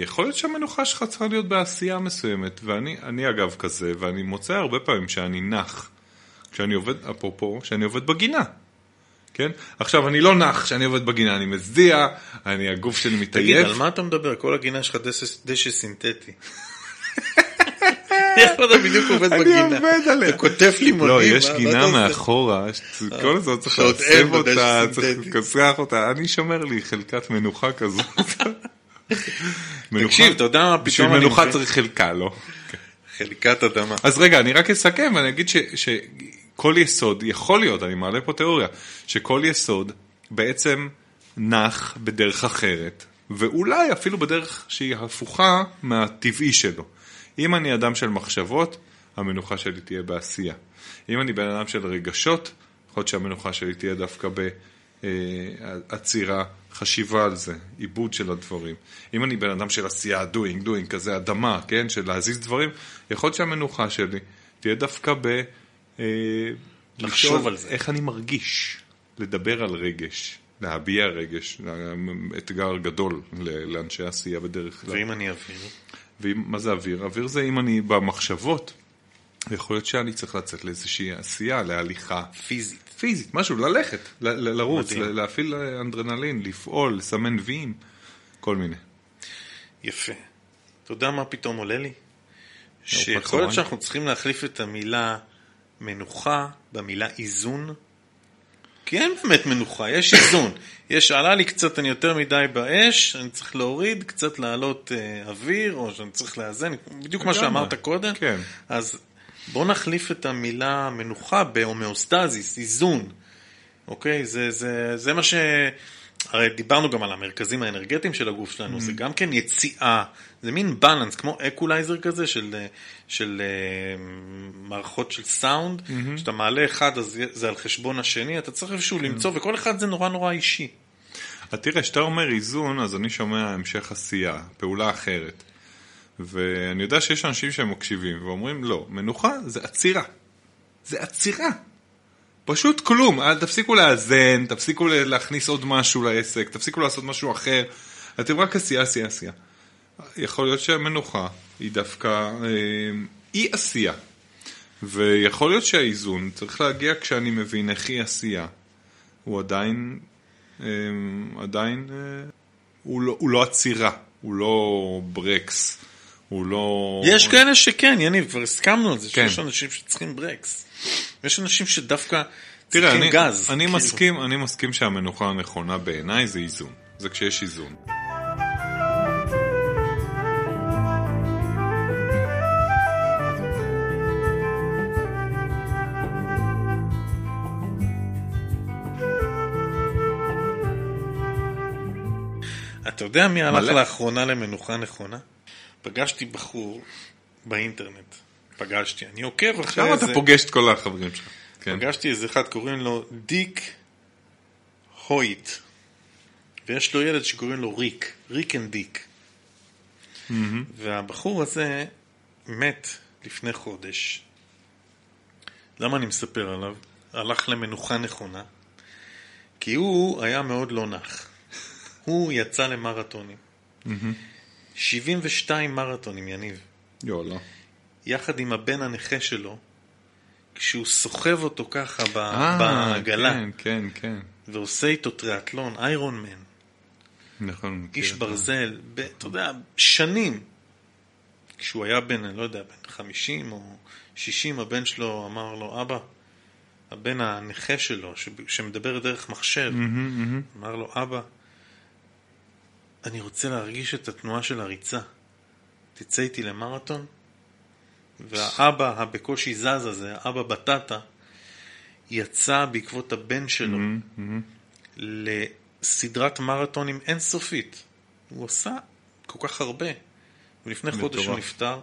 יכול להיות שהמנוחה שלך צריכה להיות בעשייה מסוימת. ואני אני אגב כזה, ואני מוצא הרבה פעמים שאני נח, כשאני עובד, אפרופו, כשאני עובד בגינה. כן? עכשיו, אני לא נח כשאני עובד בגינה, אני מזיע, אני, הגוף שלי תגיד, מטייף. על מה אתה מדבר? כל הגינה שלך דשא- סינתטי. איך אתה בדיוק עובד אני בגינה? עובד עליה. אתה קוטף לימונים. לא, יש גינה? מאחורה, ש- כל הזמן צריך אין אותה, צריך. לכסח אותה, אני שומר לי חלקת מנוחה כזאת. תקשיב, אתה יודע מה בשביל פתאום אני מנוחה? צריך חלקה, לא? חלקת אדמה. אז רגע, אני רק אסכם ואני אגיד כל יסוד, יכול להיות, אני מעלה פה תיאוריה, שכל יסוד בעצם נח בדרך אחרת, ואולי אפילו בדרך שהיא הפוכה מהטבעי שלו. אם אני אדם של מחשבות, המנוחה שלי תהיה בעשייה. אם אני בן אדם של רגשות, יכול להיות שהמנוחה שלי תהיה דווקא בעצירה, חשיבה על זה, עיבוד של הדברים. אם אני בן אדם של עשייה, doing, doing, כזה אדמה, כן, של להזיז דברים, יכול להיות שהמנוחה שלי תהיה דווקא ב... אה, לחשוב על זה. איך אני מרגיש, לדבר על רגש, להביע רגש, אתגר גדול לאנשי עשייה בדרך כלל. ואם אני אבהיר? ומה זה אוויר? אוויר זה אם אני במחשבות, יכול להיות שאני צריך לצאת לאיזושהי עשייה, להליכה פיזית. פיזית, משהו, ללכת, לרוץ, מדהים. להפעיל אנדרנלין, לפעול, לסמן ויים, כל מיני. יפה. אתה יודע מה פתאום עולה לי? שיכול להיות. שאנחנו צריכים להחליף את המילה מנוחה במילה איזון. כי אין באמת מנוחה, יש איזון. יש, עלה לי קצת, אני יותר מדי באש, אני צריך להוריד, קצת להעלות אה, אוויר, או שאני צריך לאזן, בדיוק מה. שאמרת קודם. כן. אז בואו נחליף את המילה מנוחה בהומאוסטזיס, איזון. אוקיי? זה, זה, זה מה ש... הרי דיברנו גם על המרכזים האנרגטיים של הגוף שלנו, זה גם כן יציאה, זה מין balance, כמו אקולייזר כזה של, של אה, מערכות של סאונד, כשאתה מעלה אחד אז זה על חשבון השני, אתה צריך איפשהו למצוא, וכל אחד זה נורא נורא אישי. אז תראה, כשאתה אומר איזון, אז אני שומע המשך עשייה, פעולה אחרת. ואני יודע שיש אנשים שהם מקשיבים ואומרים, לא, מנוחה זה עצירה. זה עצירה. פשוט כלום. אל תפסיקו לאזן, תפסיקו להכניס עוד משהו לעסק, תפסיקו לעשות משהו אחר. אתם רק עשייה, עשייה, עשייה. יכול להיות שהמנוחה היא דווקא אה, אי עשייה. ויכול להיות שהאיזון צריך להגיע כשאני מבין איך אי עשייה. הוא עדיין, אה, עדיין, אה, הוא לא, הוא לא עצירה, הוא לא ברקס, הוא לא... יש כאלה שכן, יניב, כבר הסכמנו על זה, כן. שיש אנשים שצריכים ברקס. יש אנשים שדווקא צריכים אני, גז. אני, כאילו. מסכים, אני מסכים שהמנוחה הנכונה בעיניי זה איזון. זה כשיש איזון. אתה יודע מי הלך מלא. לאחרונה למנוחה נכונה? פגשתי בחור באינטרנט. פגשתי, אני עוקב אחרי למה איזה... אתה פוגש את כל החברים שלך? כן. פגשתי איזה אחד, קוראים לו דיק הויט. ויש לו ילד שקוראים לו ריק, ריק and דיק. והבחור הזה מת לפני חודש. למה אני מספר עליו? הלך למנוחה נכונה, כי הוא היה מאוד לא נח. הוא יצא למרתונים. 72 מרתונים, יניב. יואלה. יחד עם הבן הנכה שלו, כשהוא סוחב אותו ככה ב- אה, בעגלה, כן, כן, כן. ועושה איתו טריאטלון, איירון מן, נכון. איש כן. ברזל, ב- אתה יודע, שנים. כשהוא היה בן, אני לא יודע, בן 50 או 60, הבן שלו אמר לו, אבא, הבן הנכה שלו, ש- שמדבר דרך מחשב, מהמם. אמר לו, אבא, אני רוצה להרגיש את התנועה של הריצה. תצא איתי למרתון? והאבא הבקושי זז הזה, האבא בטטה, יצא בעקבות הבן שלו מהמם, מהמם. לסדרת מרתונים אינסופית. הוא עשה כל כך הרבה. ולפני חודש הוא מטורף. נפטר.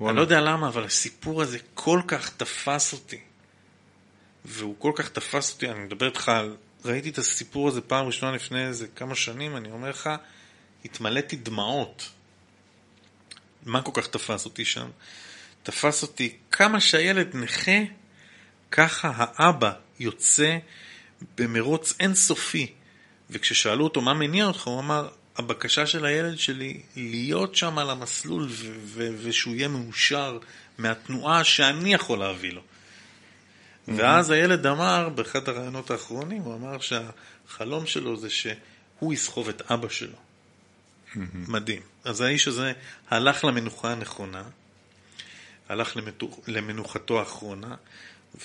וואלה. אני לא יודע למה, אבל הסיפור הזה כל כך תפס אותי. והוא כל כך תפס אותי, אני מדבר איתך על... ראיתי את הסיפור הזה פעם ראשונה לפני איזה כמה שנים, אני אומר לך, התמלאתי דמעות. מה כל כך תפס אותי שם? תפס אותי כמה שהילד נכה, ככה האבא יוצא במרוץ אינסופי. וכששאלו אותו מה מניע אותך, הוא אמר, הבקשה של הילד שלי להיות שם על המסלול ושהוא יהיה מאושר מהתנועה שאני יכול להביא לו. ואז הילד אמר, באחד הראיונות האחרונים, הוא אמר שהחלום שלו זה שהוא יסחוב את אבא שלו. מדהים. אז האיש הזה הלך למנוחה הנכונה, הלך למתוח, למנוחתו האחרונה,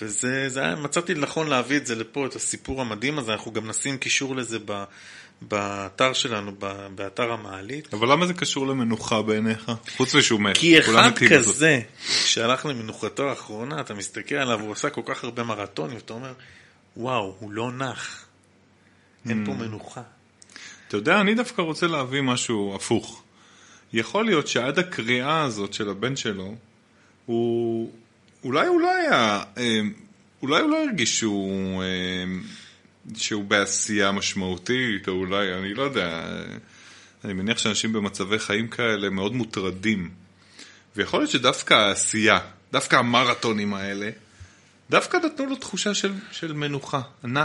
וזה, זה היה, מצאתי לנכון להביא את זה לפה, את הסיפור המדהים הזה, אנחנו גם נשים קישור לזה ב, באתר שלנו, ב, באתר המעלית. אבל למה זה קשור למנוחה בעיניך? חוץ משהוא מת. כי אחד. כזה, שהלך למנוחתו האחרונה, אתה מסתכל עליו, הוא עשה כל כך הרבה מרתונים, ואתה אומר, וואו, הוא לא נח. אין. פה מנוחה. אתה יודע, אני דווקא רוצה להביא משהו הפוך. יכול להיות שעד הקריאה הזאת של הבן שלו, הוא... אולי היה... אה, אולי הוא לא הרגיש שהוא... אה, שהוא בעשייה משמעותית, או אולי, אני לא יודע. אה, אני מניח שאנשים במצבי חיים כאלה מאוד מוטרדים. ויכול להיות שדווקא העשייה, דווקא המרתונים האלה, דווקא נתנו לו תחושה של, של מנוחה, נ,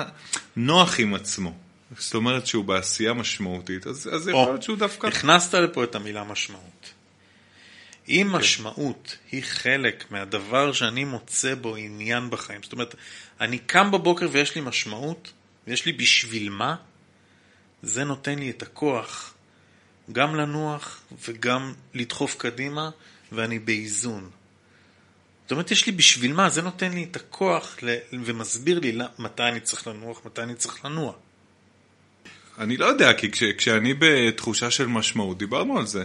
נוח עם עצמו. זאת אומרת שהוא בעשייה משמעותית, אז, אז יכול להיות שהוא דווקא... הכנסת לפה את המילה משמעות. אם כן. משמעות היא חלק מהדבר שאני מוצא בו עניין בחיים, זאת אומרת, אני קם בבוקר ויש לי משמעות, ויש לי בשביל מה, זה נותן לי את הכוח גם לנוח וגם לדחוף קדימה, ואני באיזון. זאת אומרת, יש לי בשביל מה, זה נותן לי את הכוח ל- ומסביר לי מתי אני צריך לנוח, מתי אני צריך לנוע. אני לא יודע, כי כש, כשאני בתחושה של משמעות, דיברנו על זה,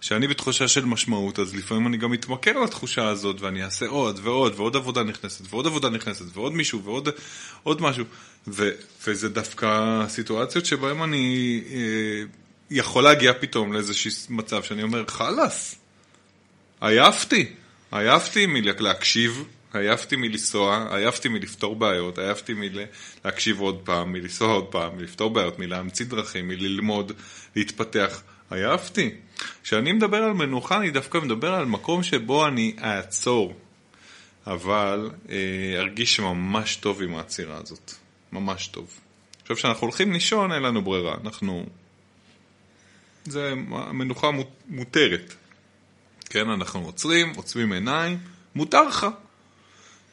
כשאני בתחושה של משמעות, אז לפעמים אני גם מתמכר לתחושה הזאת, ואני אעשה עוד ועוד, ועוד עבודה נכנסת, ועוד עבודה נכנסת, ועוד מישהו, ועוד עוד משהו. ו, וזה דווקא סיטואציות שבהן אני אה, יכול להגיע פתאום לאיזשהו מצב שאני אומר, חלאס, עייפתי, עייפתי מלהקשיב, עייפתי מלנסוע, עייפתי מלפתור בעיות, עייפתי מלהקשיב עוד פעם, מלנסוע עוד פעם, מלפתור בעיות, מלהמציא דרכים, מללמוד, להתפתח. עייפתי. כשאני מדבר על מנוחה, אני דווקא מדבר על מקום שבו אני אעצור, אבל אה, ארגיש ממש טוב עם העצירה הזאת. ממש טוב. עכשיו, כשאנחנו הולכים לישון, אין לנו ברירה. אנחנו... זה מנוחה מו- מותרת. כן, אנחנו עוצרים, עוצמים עיניים, מותר לך.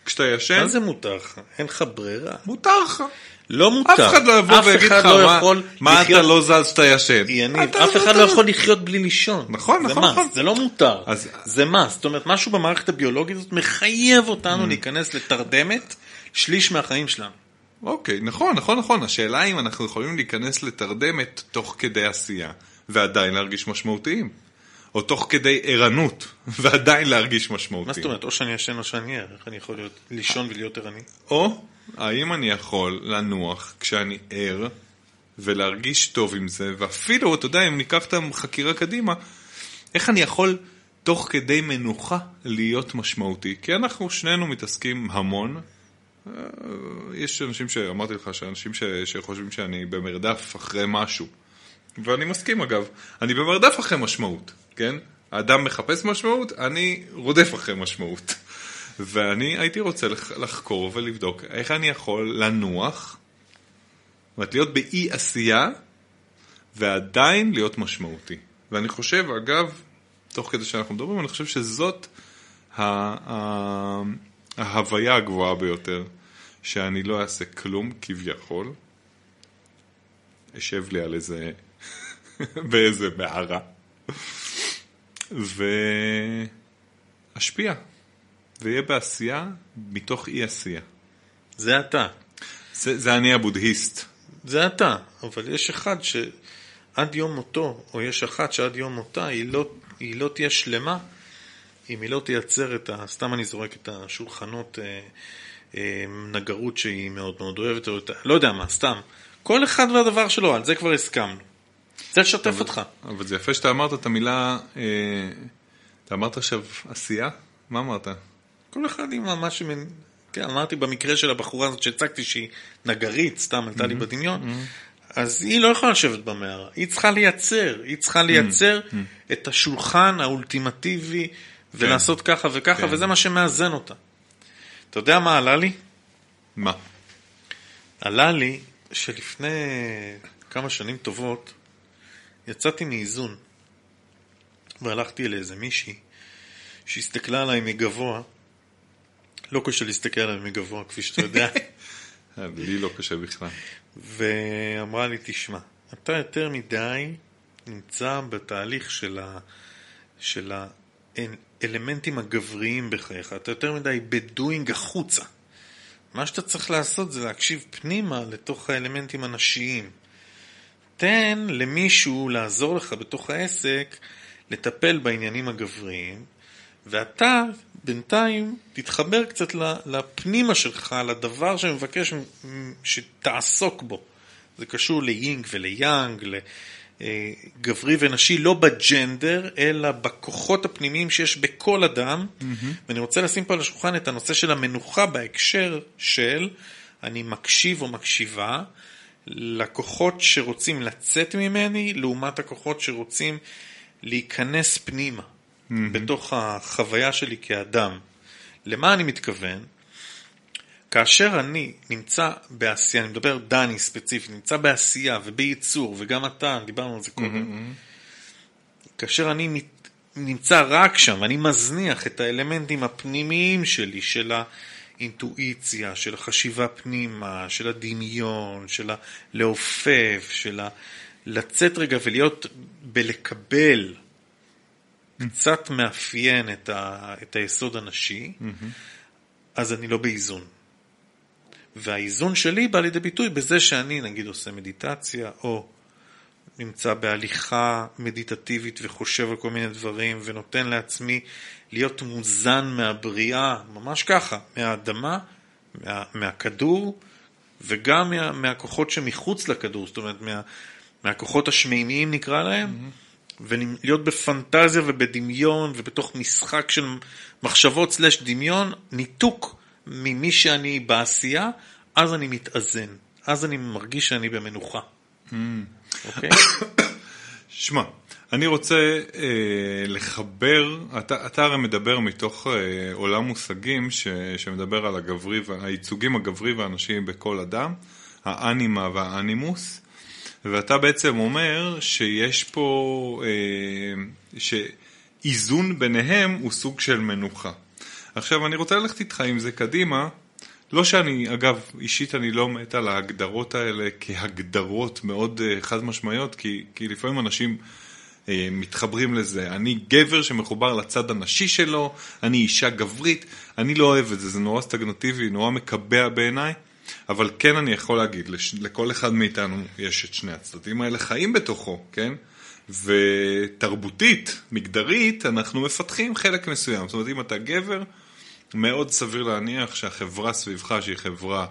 כשאתה ישן, מה זה מותר לך? אין לך ברירה. מותר לך. לא מותר. אף אחד לא יבוא ויגיד אחד לך, לא מה, יכול מה לחיות- אתה לא זז שאתה ישן. יניב, אף אחד לא יכול לחיות בלי לישון. נכון, זה נכון, מס, נכון. זה לא מותר. אז- זה מס. זאת אומרת, משהו במערכת הביולוגית הזאת מחייב אותנו Mm. להיכנס לתרדמת שליש מהחיים שלנו. אוקיי, נכון, נכון, נכון. השאלה אם אנחנו יכולים להיכנס לתרדמת תוך כדי עשייה, ועדיין להרגיש משמעותיים. או תוך כדי ערנות, ועדיין להרגיש משמעותיים. מה זאת אומרת, או שאני ישן או שאני ער, איך אני יכול להיות, לישון ולהיות ערני? או האם אני יכול לנוח כשאני ער ולהרגיש טוב עם זה, ואפילו, אתה יודע, אם ניקח את החקירה קדימה, איך אני יכול תוך כדי מנוחה להיות משמעותי? כי אנחנו שנינו מתעסקים המון. אה, יש אנשים שאמרתי לך, שאנשים ש, שחושבים שאני במרדף אחרי משהו. ואני מסכים אגב, אני במרדף אחרי משמעות, כן? האדם מחפש משמעות, אני רודף אחרי משמעות. ואני הייתי רוצה לח- לחקור ולבדוק איך אני יכול לנוח, זאת להיות באי עשייה ועדיין להיות משמעותי. ואני חושב, אגב, תוך כדי שאנחנו מדברים, אני חושב שזאת ההוויה הגבוהה ביותר, שאני לא אעשה כלום כביכול, אשב לי על איזה, באיזה מערה, ואשפיע, ויהיה בעשייה מתוך אי עשייה. זה אתה. זה, זה אני הבודהיסט. זה אתה. אבל יש אחד שעד יום מותו, או יש אחת שעד יום מותה, היא לא, היא לא תהיה שלמה אם היא לא תייצר את ה... סתם אני זורק את השולחנות אה, אה, נגרות שהיא מאוד מאוד אוהבת, או את ה... לא יודע מה, סתם. כל אחד והדבר שלו, על זה כבר הסכמנו. רוצה לשתף אותך. אבל זה יפה שאתה אמרת את המילה, אה, אתה אמרת עכשיו עשייה? מה אמרת? כל אחד עם מה שמנ... כן, אמרתי במקרה של הבחורה הזאת שהצגתי שהיא נגרית, סתם עלתה לי בדמיון, אז היא לא יכולה לשבת במערה, היא צריכה לייצר, היא צריכה לייצר את השולחן האולטימטיבי ולעשות ככה וככה, כן. וזה מה שמאזן אותה. אתה יודע מה עלה לי? מה? עלה לי שלפני כמה שנים טובות יצאתי מאיזון והלכתי לאיזה מישהי שהסתכלה עליי מגבוה, לא קשה להסתכל עליי מגבוה כפי שאתה יודע, אה, לי לא קשה בכלל. ואמרה לי, תשמע, אתה יותר מדי נמצא בתהליך של, ה... של האלמנטים הגבריים בחייך, אתה יותר מדי בדואינג החוצה. מה שאתה צריך לעשות זה להקשיב פנימה לתוך האלמנטים הנשיים. תן למישהו לעזור לך בתוך העסק לטפל בעניינים הגבריים, ואתה בינתיים תתחבר קצת לפנימה שלך, לדבר שמבקש שתעסוק בו. זה קשור ליינג וליאנג, לגברי ונשי, לא ב gender, אלא בכוחות הפנימיים שיש בכל אדם. Mm-hmm. ואני רוצה לשים פה על השולחן את הנושא של המנוחה בהקשר של אני מקשיב או מקשיבה לכוחות שרוצים לצאת ממני, לעומת הכוחות שרוצים להיכנס פנימה, mm-hmm. בתוך החוויה שלי כאדם. למה אני מתכוון? כאשר אני נמצא בעשייה, אני מדבר דני ספציפי, נמצא בעשייה ובייצור, וגם אתה, דיברנו על זה קודם, mm-hmm. כאשר אני מת, נמצא רק שם, ואני מזניח את האלמנטים הפנימיים שלי, של האינטואיציה, של החשיבה פנימה, של הדמיון, של הלעופף, של ה... לצאת רגע ולהיות בלקבל. קצת מאפיין את, ה, את היסוד הנשי, mm-hmm. אז אני לא באיזון. והאיזון שלי בא לידי ביטוי בזה שאני נגיד עושה מדיטציה, או נמצא בהליכה מדיטטיבית וחושב על כל מיני דברים, ונותן לעצמי להיות מוזן מהבריאה, ממש ככה, מהאדמה, מה, מהכדור, וגם מה, מהכוחות שמחוץ לכדור, זאת אומרת, מה, מהכוחות השמימיים נקרא להם, mm-hmm. ולהיות בפנטזיה ובדמיון ובתוך משחק של מחשבות סלש דמיון, ניתוק ממי שאני בעשייה, אז אני מתאזן, אז אני מרגיש שאני במנוחה. אוקיי? שמע, אני רוצה אה, לחבר, אתה, אתה הרי מדבר מתוך אה, עולם מושגים ש, שמדבר על הגברי, הייצוגים הגברי והנשיים בכל אדם, האנימה והאנימוס, ואתה בעצם אומר שיש פה, אה, שאיזון ביניהם הוא סוג של מנוחה. עכשיו אני רוצה ללכת איתך עם זה קדימה, לא שאני, אגב, אישית אני לא מת על ההגדרות האלה כהגדרות מאוד uh, חד משמעיות, כי, כי לפעמים אנשים uh, מתחברים לזה. אני גבר שמחובר לצד הנשי שלו, אני אישה גברית, אני לא אוהב את זה, זה נורא סטגנטיבי, נורא מקבע בעיניי, אבל כן אני יכול להגיד, לש, לכל אחד מאיתנו יש את שני הצדדים האלה, חיים בתוכו, כן? ותרבותית, מגדרית, אנחנו מפתחים חלק מסוים. זאת אומרת, אם אתה גבר, מאוד סביר להניח שהחברה סביבך, שהיא חברה...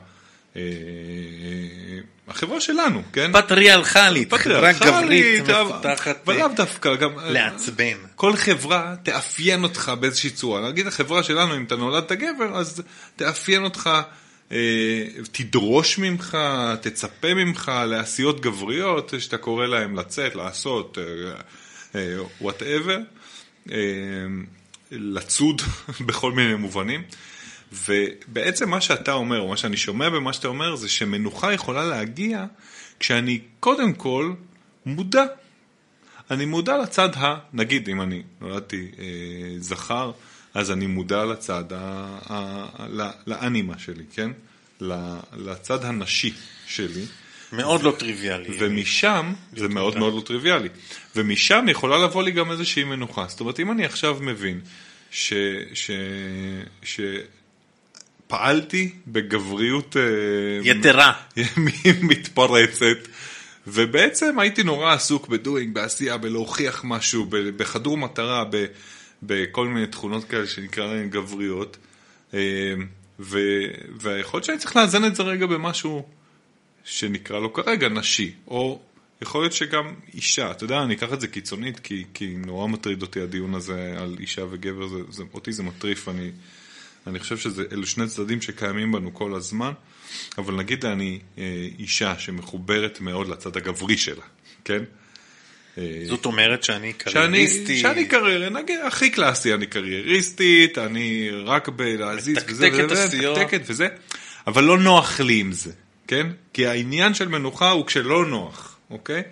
אה, אה, החברה שלנו, כן? פטריארכלית, חברה גברית מפותחת ולאו דווקא, גם... לעצבן. כל חברה תאפיין אותך באיזושהי צורה. נגיד החברה שלנו, אם אתה נולדת גבר, אז תאפיין אותך, תדרוש ממך, תצפה ממך לעשיות גבריות, שאתה קורא להם לצאת, לעשות, וואטאבר. לצוד בכל מיני מובנים. ובעצם מה שאתה אומר, או מה שאני שומע במה שאתה אומר, זה שמנוחה יכולה להגיע כשאני קודם כל מודע. אני מודע לצד ה... נגיד, אם אני נולדתי אה, זכר, אז אני מודע לצד, ה, ה, לאנימה שלי, כן? לצד הנשי שלי. מאוד לא טריוויאלי. ומשם, זה מאוד מאוד לא טריוויאלי, ומשם יכולה לבוא לי גם איזושהי מנוחה. זאת אומרת, אם אני עכשיו מבין ש... ש... ש... פעלתי בגבריות... אה, יתרה. מתפרצת, ובעצם הייתי נורא עסוק בדואינג, בעשייה, בלהוכיח משהו, בחדור מטרה, בכל מיני תכונות כאלה שנקרא להן גבריות, אה, והיכול להיות שאני צריך לאזן את זה רגע במשהו שנקרא לו כרגע נשי, או יכול להיות שגם אישה, אתה יודע, אני אקח את זה קיצונית, כי, כי נורא מטריד אותי הדיון הזה על אישה וגבר, זה, זה, אותי זה מטריף, אני, אני חושב שאלו שני צדדים שקיימים בנו כל הזמן, אבל נגיד אני אה, אישה שמחוברת מאוד לצד הגברי שלה, כן? אה, זאת אומרת שאני קרייריסטי. שאני, שאני קריירי, נגיד, הכי קלאסי, אני קרייריסטית, אני רק בלהזיז וזה וזה, מתקתקת וזה, אבל לא נוח לי עם זה. כן? כי העניין של מנוחה הוא כשלא נוח, אוקיי?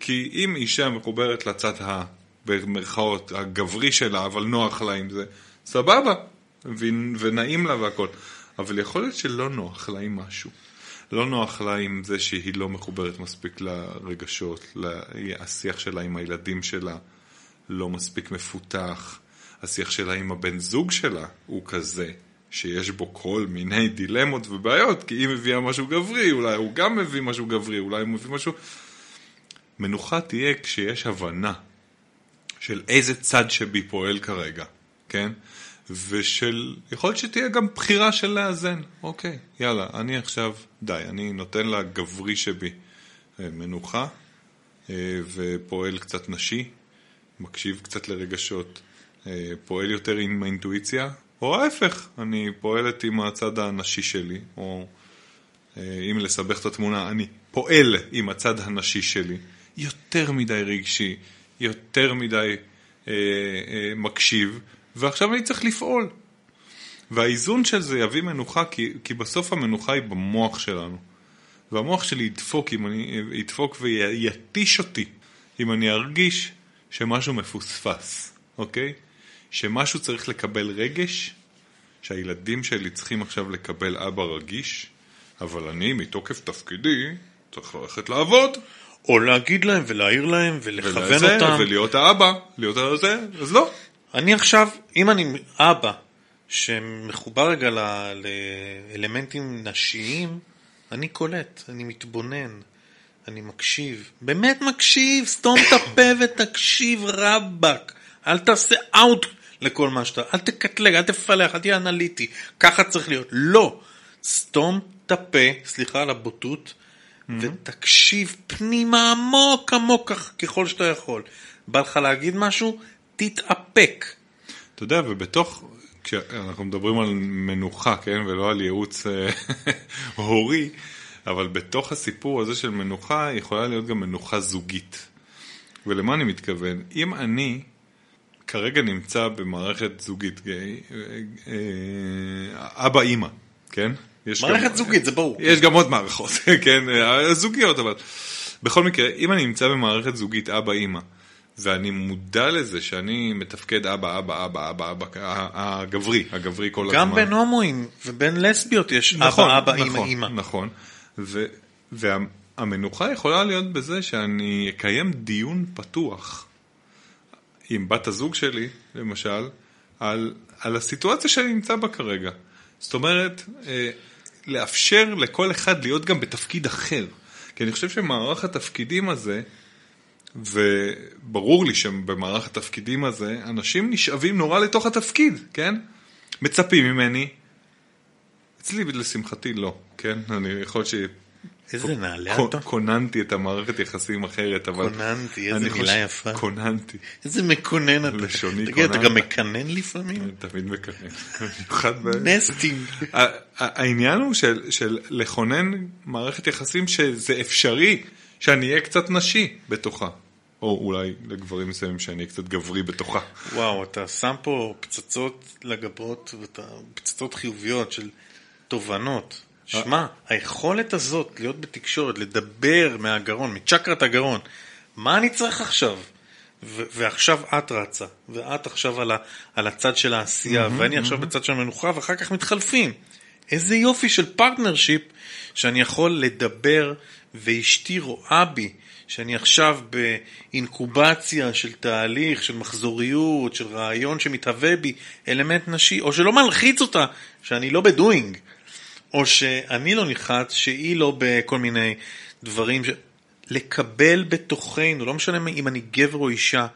כי אם אישה מחוברת לצד ה... במרכאות, הגברי שלה, אבל נוח לה עם זה, סבבה, ונעים לה והכל. אבל יכול להיות שלא נוח לה עם משהו. לא נוח לה עם זה שהיא לא מחוברת מספיק לרגשות, השיח שלה עם הילדים שלה לא מספיק מפותח, השיח שלה עם הבן זוג שלה הוא כזה, שיש בו כל מיני דילמות ובעיות, כי היא מביאה משהו גברי, אולי הוא גם מביא משהו גברי, אולי הוא מביא משהו... מנוחה תהיה כשיש הבנה של איזה צד שבי פועל כרגע, כן? ושל, יכול להיות שתהיה גם בחירה של לאזן, אוקיי, יאללה, אני עכשיו, די, אני נותן לגברי שבי אה, מנוחה, אה, ופועל קצת נשי, מקשיב קצת לרגשות, אה, פועל יותר עם האינטואיציה, או ההפך, אני פועלת עם הצד הנשי שלי, או אם לסבך את התמונה, אני פועל עם הצד הנשי שלי, יותר מדי רגשי, יותר מדי מקשיב, ועכשיו אני צריך לפעול. והאיזון של זה יביא מנוחה, כי, כי בסוף המנוחה היא במוח שלנו. והמוח שלי ידפוק, אם אני, ידפוק ויתיש אותי אם אני ארגיש שמשהו מפוספס, אוקיי? שמשהו צריך לקבל רגש, שהילדים שלי צריכים עכשיו לקבל אבא רגיש, אבל אני, מתוקף תפקידי, צריך ללכת לעבוד. או להגיד להם ולהעיר להם ולכוון ולזה, אותם. ולהיות האבא, להיות הזה, אז לא. אני עכשיו, אם אני אבא שמחובר רגע לאלמנטים נשיים, אני קולט, אני מתבונן, אני מקשיב. באמת מקשיב, סתום את הפה ותקשיב רבאק. אל תעשה אאוט לכל מה שאתה, אל תקטלג, אל תפלח, אל תהיה אנליטי. ככה צריך להיות. לא. סתום את הפה, סליחה על הבוטות, mm-hmm. ותקשיב פנימה עמוק עמוק ככל שאתה יכול. בא לך להגיד משהו? תתאפק. אתה יודע, ובתוך, כשאנחנו מדברים על מנוחה, כן, ולא על ייעוץ אה, הורי, אבל בתוך הסיפור הזה של מנוחה יכולה להיות גם מנוחה זוגית. ולמה אני מתכוון? אם אני כרגע נמצא במערכת זוגית, אה, אה, אבא אימא, כן? מערכת גם, זוגית, זה ברור. יש גם עוד מערכות, כן, זוגיות, אבל בכל מקרה, אם אני נמצא במערכת זוגית אבא אימא, ואני מודע לזה שאני מתפקד אבא, אבא, אבא, אבא, אבא, הגברי, הגברי כל הזמן. גם בין הומואים ובין לסביות יש נכון, אבא, אבא, נכון, אימא, אימא. נכון, ו, והמנוחה יכולה להיות בזה שאני אקיים דיון פתוח עם בת הזוג שלי, למשל, על, על הסיטואציה שאני נמצא בה כרגע. זאת אומרת, אה, לאפשר לכל אחד להיות גם בתפקיד אחר. כי אני חושב שמערך התפקידים הזה, וברור לי שבמערך התפקידים הזה, אנשים נשאבים נורא לתוך התפקיד, כן? מצפים ממני. אצלי, לשמחתי, לא, כן? אני יכול ש... איזה נעלה אתה. כוננתי את המערכת יחסים אחרת, אבל... כוננתי, איזה מילה יפה. כוננתי. איזה מקונן אתה. לשוני כוננת. תגיד, אתה גם מקנן לפעמים? אני תמיד מקנן. נסטינג. העניין הוא של לכונן מערכת יחסים שזה אפשרי שאני אהיה קצת נשי בתוכה. או אולי לגברים מסוימים שאני קצת גברי בתוכה. וואו, אתה שם פה פצצות לגבות, פצצות חיוביות של תובנות. שמע, היכולת הזאת להיות בתקשורת, לדבר מהגרון, מצ'קרת הגרון, מה אני צריך עכשיו? ו- ועכשיו את רצה, ואת עכשיו על, ה- על הצד של העשייה, mm-hmm, ואני mm-hmm. עכשיו בצד של המנוחה, ואחר כך מתחלפים. איזה יופי של partnership שאני יכול לדבר, ואשתי רואה בי שאני עכשיו באינקובציה של תהליך, של מחזוריות, של רעיון שמתהווה בי אלמנט נשי, או שלא מלחיץ אותה, שאני לא ב doing. או שאני לא נחת, שהיא לא בכל מיני דברים, ש... לקבל בתוכנו, לא משנה אם אני גבר או אישה,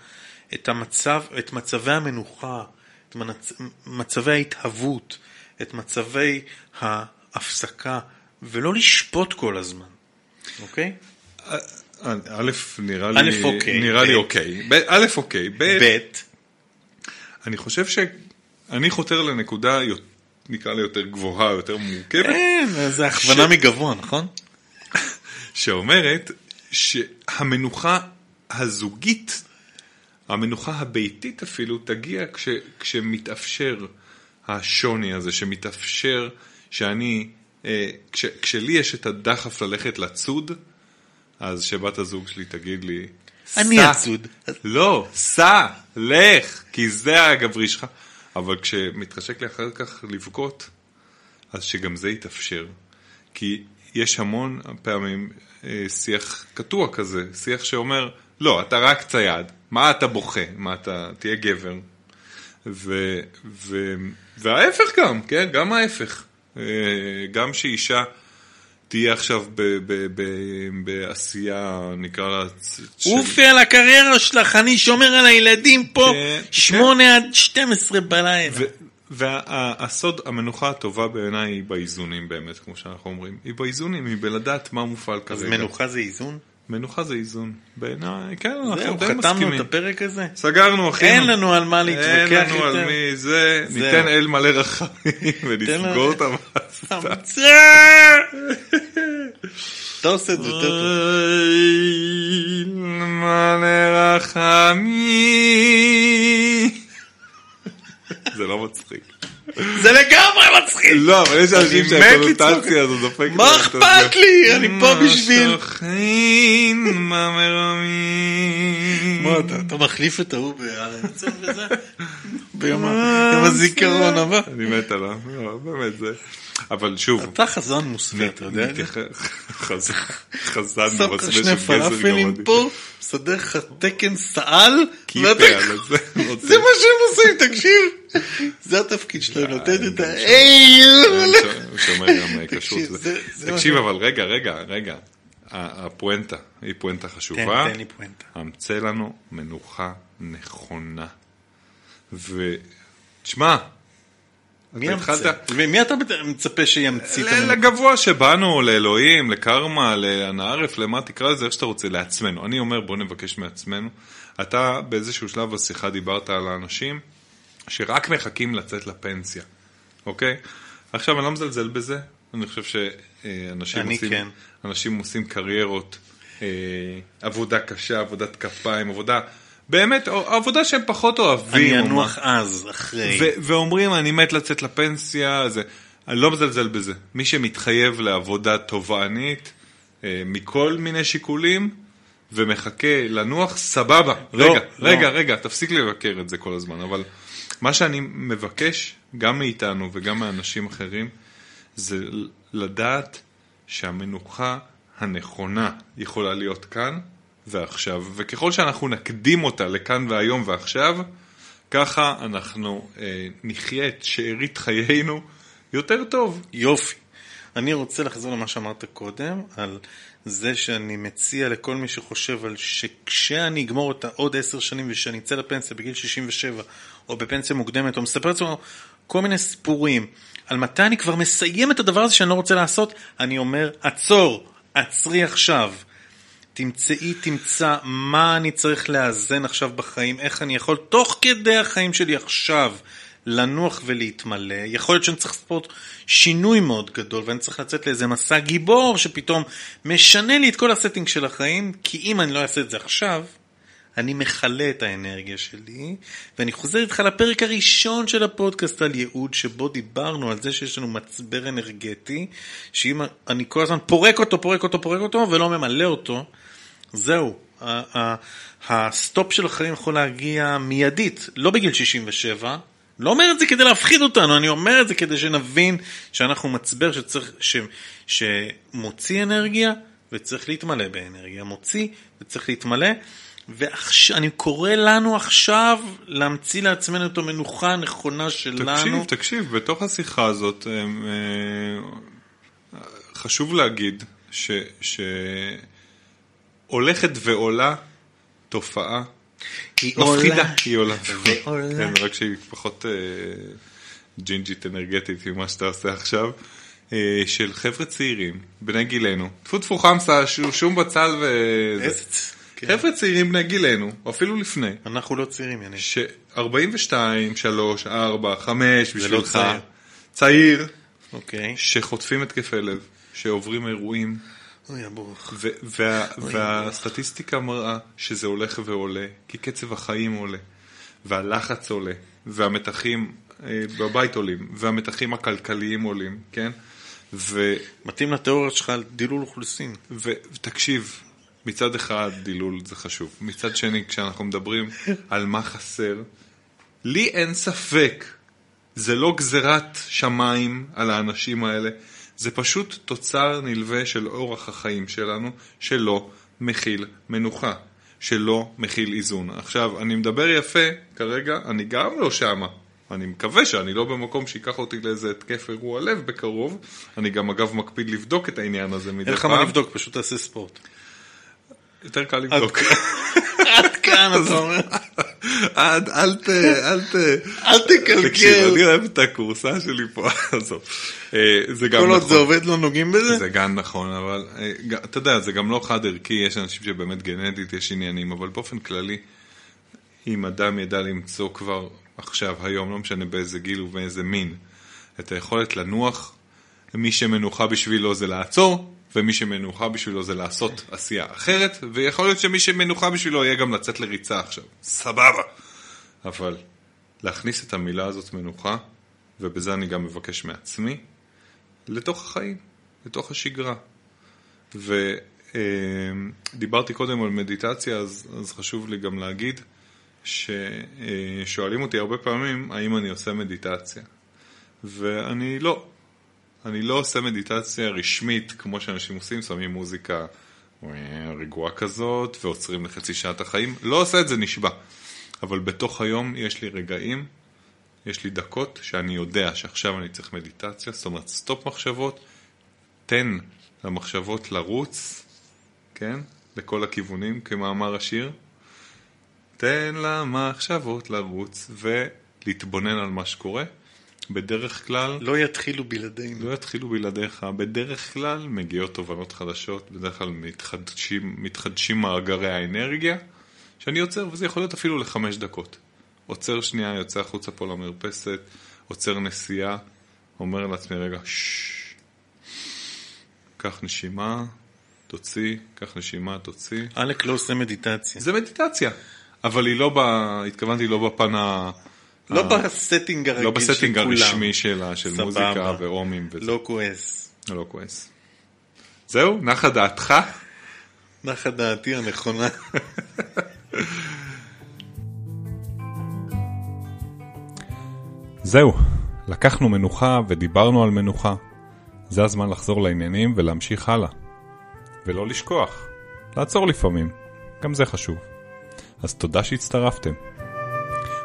את, המצב, את מצבי המנוחה, את מצ... מצבי ההתהוות, את מצבי ההפסקה, ולא לשפוט כל הזמן, אוקיי? א', נראה לי אוקיי, נראה לי אוקיי. א', אוקיי. ב', אני חושב שאני חותר לנקודה. נקרא לה יותר גבוהה, יותר מורכבת. כן, זה הכוונה. מגבוה, נכון? שאומרת שהמנוחה הזוגית, המנוחה הביתית אפילו, תגיע כש, כשמתאפשר השוני הזה, שמתאפשר שאני, אה, כש, כשלי יש את הדחף ללכת לצוד, אז שבת הזוג שלי תגיד לי, אני הצוד. לא, סע, לך, כי זה הגברי שלך. אבל כשמתחשק לי אחר כך לבכות, אז שגם זה יתאפשר. כי יש המון פעמים אה, שיח קטוע כזה, שיח שאומר, לא, אתה רק צייד, מה אתה בוכה? מה אתה, תהיה גבר. ו, ו, וההפך גם, כן? גם ההפך. אה, גם שאישה תהיה עכשיו בעשייה, נקרא לה... אופי על הקריירה שלך, אני שומר על הילדים פה, כן, שמונה עד 12 בלילה. והסוד, המנוחה הטובה בעיניי היא באיזונים באמת, כמו שאנחנו אומרים. היא באיזונים, היא בלדעת מה מופעל אז כרגע. מנוחה זה איזון? מנוחה זה איזון. בעיניי, כן, אנחנו זהו, די חתמנו מסכימים. את הפרק הזה? סגרנו, אחי. אין לנו על מה להתווכח אין לנו. על מי זה, זהו. ניתן אל מלא רחמים ונסגור את. המצאה! אתה עושה את זה יותר טוב. מלא רחמים. זה לא מצחיק. זה לגמרי מצחיק! לא, אבל יש אנשים שהקונוטציה הזאת דופקת. מה אכפת. לי? אני פה בשביל... שוכן במרומים. מה, אתה- מחליף את ההוא? ביום הזיכרון הבא? אני מת עליו, לא, באמת זה. אבל שוב, אתה חזן מוסווה, אתה יודע את זה? מתייחס- חזן, חזן שם לך שני של גזר פלאפלים גמדי. פה, מסדר לך תקן סאל, כיפה ואתה- על זה. מה שהם עושים, תקשיב. זה התפקיד שלהם, לתת את ה... הוא גם אה, כשרות. תקשיב, אבל רגע, רגע, רגע. הפואנטה, היא פואנטה כן, חשובה. תן לי פואנטה. המצא לנו מנוחה נכונה. ותשמע, מי אתה מצפה שימציא את המנוחה? לגבוה שבאנו, לאלוהים, לקרמה, לאנערף, למה תקרא לזה, איך שאתה רוצה, לעצמנו. אני אומר, בוא נבקש מעצמנו. אתה באיזשהו שלב בשיחה דיברת על האנשים שרק מחכים לצאת לפנסיה, אוקיי? עכשיו, אני לא מזלזל בזה, אני חושב שאנשים אני עושים, כן. אנשים עושים קריירות, אה, עבודה קשה, עבודת כפיים, עבודה, באמת, עבודה שהם פחות אוהבים. אני. אנוח אז, אחרי. ואומרים, אני מת לצאת לפנסיה, זה... אני לא מזלזל בזה. מי שמתחייב לעבודה תובענית, אה, מכל מיני שיקולים, ומחכה לנוח, סבבה. לא, רגע, לא. רגע, רגע, תפסיק לבקר את זה כל הזמן, אבל מה שאני מבקש, גם מאיתנו וגם מאנשים אחרים, זה לדעת שהמנוחה הנכונה יכולה להיות כאן ועכשיו, וככל שאנחנו נקדים אותה לכאן והיום ועכשיו, ככה אנחנו אה, נחיה את שארית חיינו יותר טוב. יופי. אני רוצה לחזור למה שאמרת קודם, על זה שאני מציע לכל מי שחושב על שכשאני אגמור אותה עוד עשר שנים ושאני אצא לפנסיה בגיל 67, או בפנסיה מוקדמת, או מספר לעצמו כל מיני סיפורים על מתי אני כבר מסיים את הדבר הזה שאני לא רוצה לעשות, אני אומר, עצור, עצרי עכשיו. תמצאי, תמצא מה אני צריך לאזן עכשיו בחיים, איך אני יכול תוך כדי החיים שלי עכשיו לנוח ולהתמלא. יכול להיות שאני צריך לעשות שינוי מאוד גדול ואני צריך לצאת לאיזה מסע גיבור שפתאום משנה לי את כל ה setting של החיים, כי אם אני לא אעשה את זה עכשיו, אני מכלה את האנרגיה שלי, ואני חוזר איתך לפרק הראשון של הפודקאסט על ייעוד, שבו דיברנו על זה שיש לנו מצבר אנרגטי, שאם אני כל הזמן פורק אותו, פורק אותו, פורק אותו, ולא ממלא אותו, זהו. ה stop של החיים יכול להגיע מיידית, לא בגיל 67. לא אומר את זה כדי להפחיד אותנו, אני אומר את זה כדי שנבין שאנחנו מצבר שצריך, ש, שמוציא אנרגיה וצריך להתמלא באנרגיה. מוציא וצריך להתמלא. ואני קורא לנו עכשיו להמציא לעצמנו את המנוחה הנכונה שלנו. תקשיב, תקשיב, בתוך השיחה הזאת הם, אה, חשוב להגיד ש, שהולכת ועולה תופעה היא מפחידה. עולה היא עולה. ועולה. כן, רק שהיא פחות אה, ג'ינג'ית אנרגטית ממה שאתה עושה עכשיו. אה, של חבר'ה צעירים, בני גילנו, טפו טפו חמסה, ש- שום בצל ו... איזה צ-. חבר'ה צעירים בני גילנו, או אפילו לפני, אנחנו לא צעירים, יניב. ש-42, 3, 4, 5 זה לא בשבילך, צעיר. צעיר, אוקיי. שחוטפים התקפי לב, שעוברים אירועים, אוי, הברוך. ו- וה- והסטטיסטיקה מראה שזה הולך ועולה, כי קצב החיים עולה, והלחץ עולה, והמתחים אה, בבית עולים, והמתחים הכלכליים עולים, כן? ו- מתאים לתיאוריה שלך על דילול אוכלוסין. ו- ותקשיב, מצד אחד דילול זה חשוב, מצד שני כשאנחנו מדברים על מה חסר, לי אין ספק, זה לא גזירת שמיים על האנשים האלה, זה פשוט תוצר נלווה של אורח החיים שלנו, שלא מכיל מנוחה, שלא מכיל איזון. עכשיו, אני מדבר יפה, כרגע אני גם לא שמה. אני מקווה שאני לא במקום שייקח אותי לאיזה התקף אירוע לב בקרוב. אני גם אגב מקפיד לבדוק את העניין הזה מדי אין לך פעם. מה לבדוק, פשוט תעשה ספורט. יותר קל לבדוק. עד כאן אתה אומר. עד, אל ת... אל ת... אל תקשיב, תקלקל. אני אוהב את הכורסה שלי פה, עזוב. אה, זה גם כל עוד נכון. זה עובד לא נוגעים בזה? זה גם נכון, אבל אה, אתה יודע, זה גם לא חד ערכי, יש אנשים שבאמת גנטית יש עניינים, אבל באופן כללי, אם אדם ידע למצוא כבר עכשיו, היום, לא משנה באיזה גיל ובאיזה מין, את היכולת לנוח, מי שמנוחה בשבילו זה לעצור, ומי שמנוחה בשבילו זה לעשות עשייה אחרת, ויכול להיות שמי שמנוחה בשבילו יהיה גם לצאת לריצה עכשיו, סבבה. אבל להכניס את המילה הזאת מנוחה, ובזה אני גם מבקש מעצמי, לתוך החיים, לתוך השגרה. ודיברתי קודם על מדיטציה, אז, אז חשוב לי גם להגיד ששואלים אותי הרבה פעמים האם אני עושה מדיטציה. ואני לא. אני לא עושה מדיטציה רשמית כמו שאנשים עושים, שמים מוזיקה רגועה כזאת ועוצרים לחצי שעה את החיים. לא עושה את זה נשבע. אבל בתוך היום יש לי רגעים יש לי דקות שאני יודע שעכשיו אני צריך מדיטציה, זאת אומרת סטופ מחשבות, תן למחשבות לרוץ, כן? לכל הכיוונים, כמאמר השיר. תן למחשבות לרוץ ולהתבונן על מה שקורה. בדרך כלל לא יתחילו בלעדינו. לא יתחילו בלעדיך, בדרך כלל מגיעות תובנות חדשות, בדרך כלל מתחדשים, מתחדשים מאגרי האנרגיה, שאני עוצר, וזה יכול להיות אפילו לחמש דקות. עוצר שנייה, יוצא החוצה פה למרפסת, עוצר נסיעה, אומר לעצמי רגע, ששש, קח נשימה, תוציא, קח נשימה, תוציא. עלק לא עושה מדיטציה. זה מדיטציה, אבל היא לא ב... התכוונתי לא בפן ה... לא ב setting הרגיל לא של ב setting כולם. הרשמי שלה, של. מוזיקה ואומים וזה. לא כועס. לא כועס. זהו, נחה דעתך? נחה דעתי הנכונה. זהו, לקחנו מנוחה ודיברנו על מנוחה. זה הזמן לחזור לעניינים ולהמשיך הלאה. ולא לשכוח, לעצור לפעמים, גם זה חשוב. אז תודה שהצטרפתם.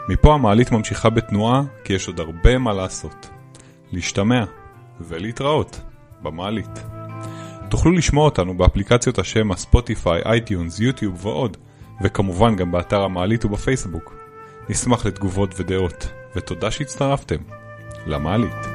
מפה המעלית ממשיכה בתנועה, כי יש עוד הרבה מה לעשות. להשתמע ולהתראות במעלית. תוכלו לשמוע אותנו באפליקציות השם הספוטיפיי, אייטיונס, יוטיוב ועוד, וכמובן גם באתר המעלית ובפייסבוק. נשמח לתגובות ודעות, ותודה שהצטרפתם. למעלית.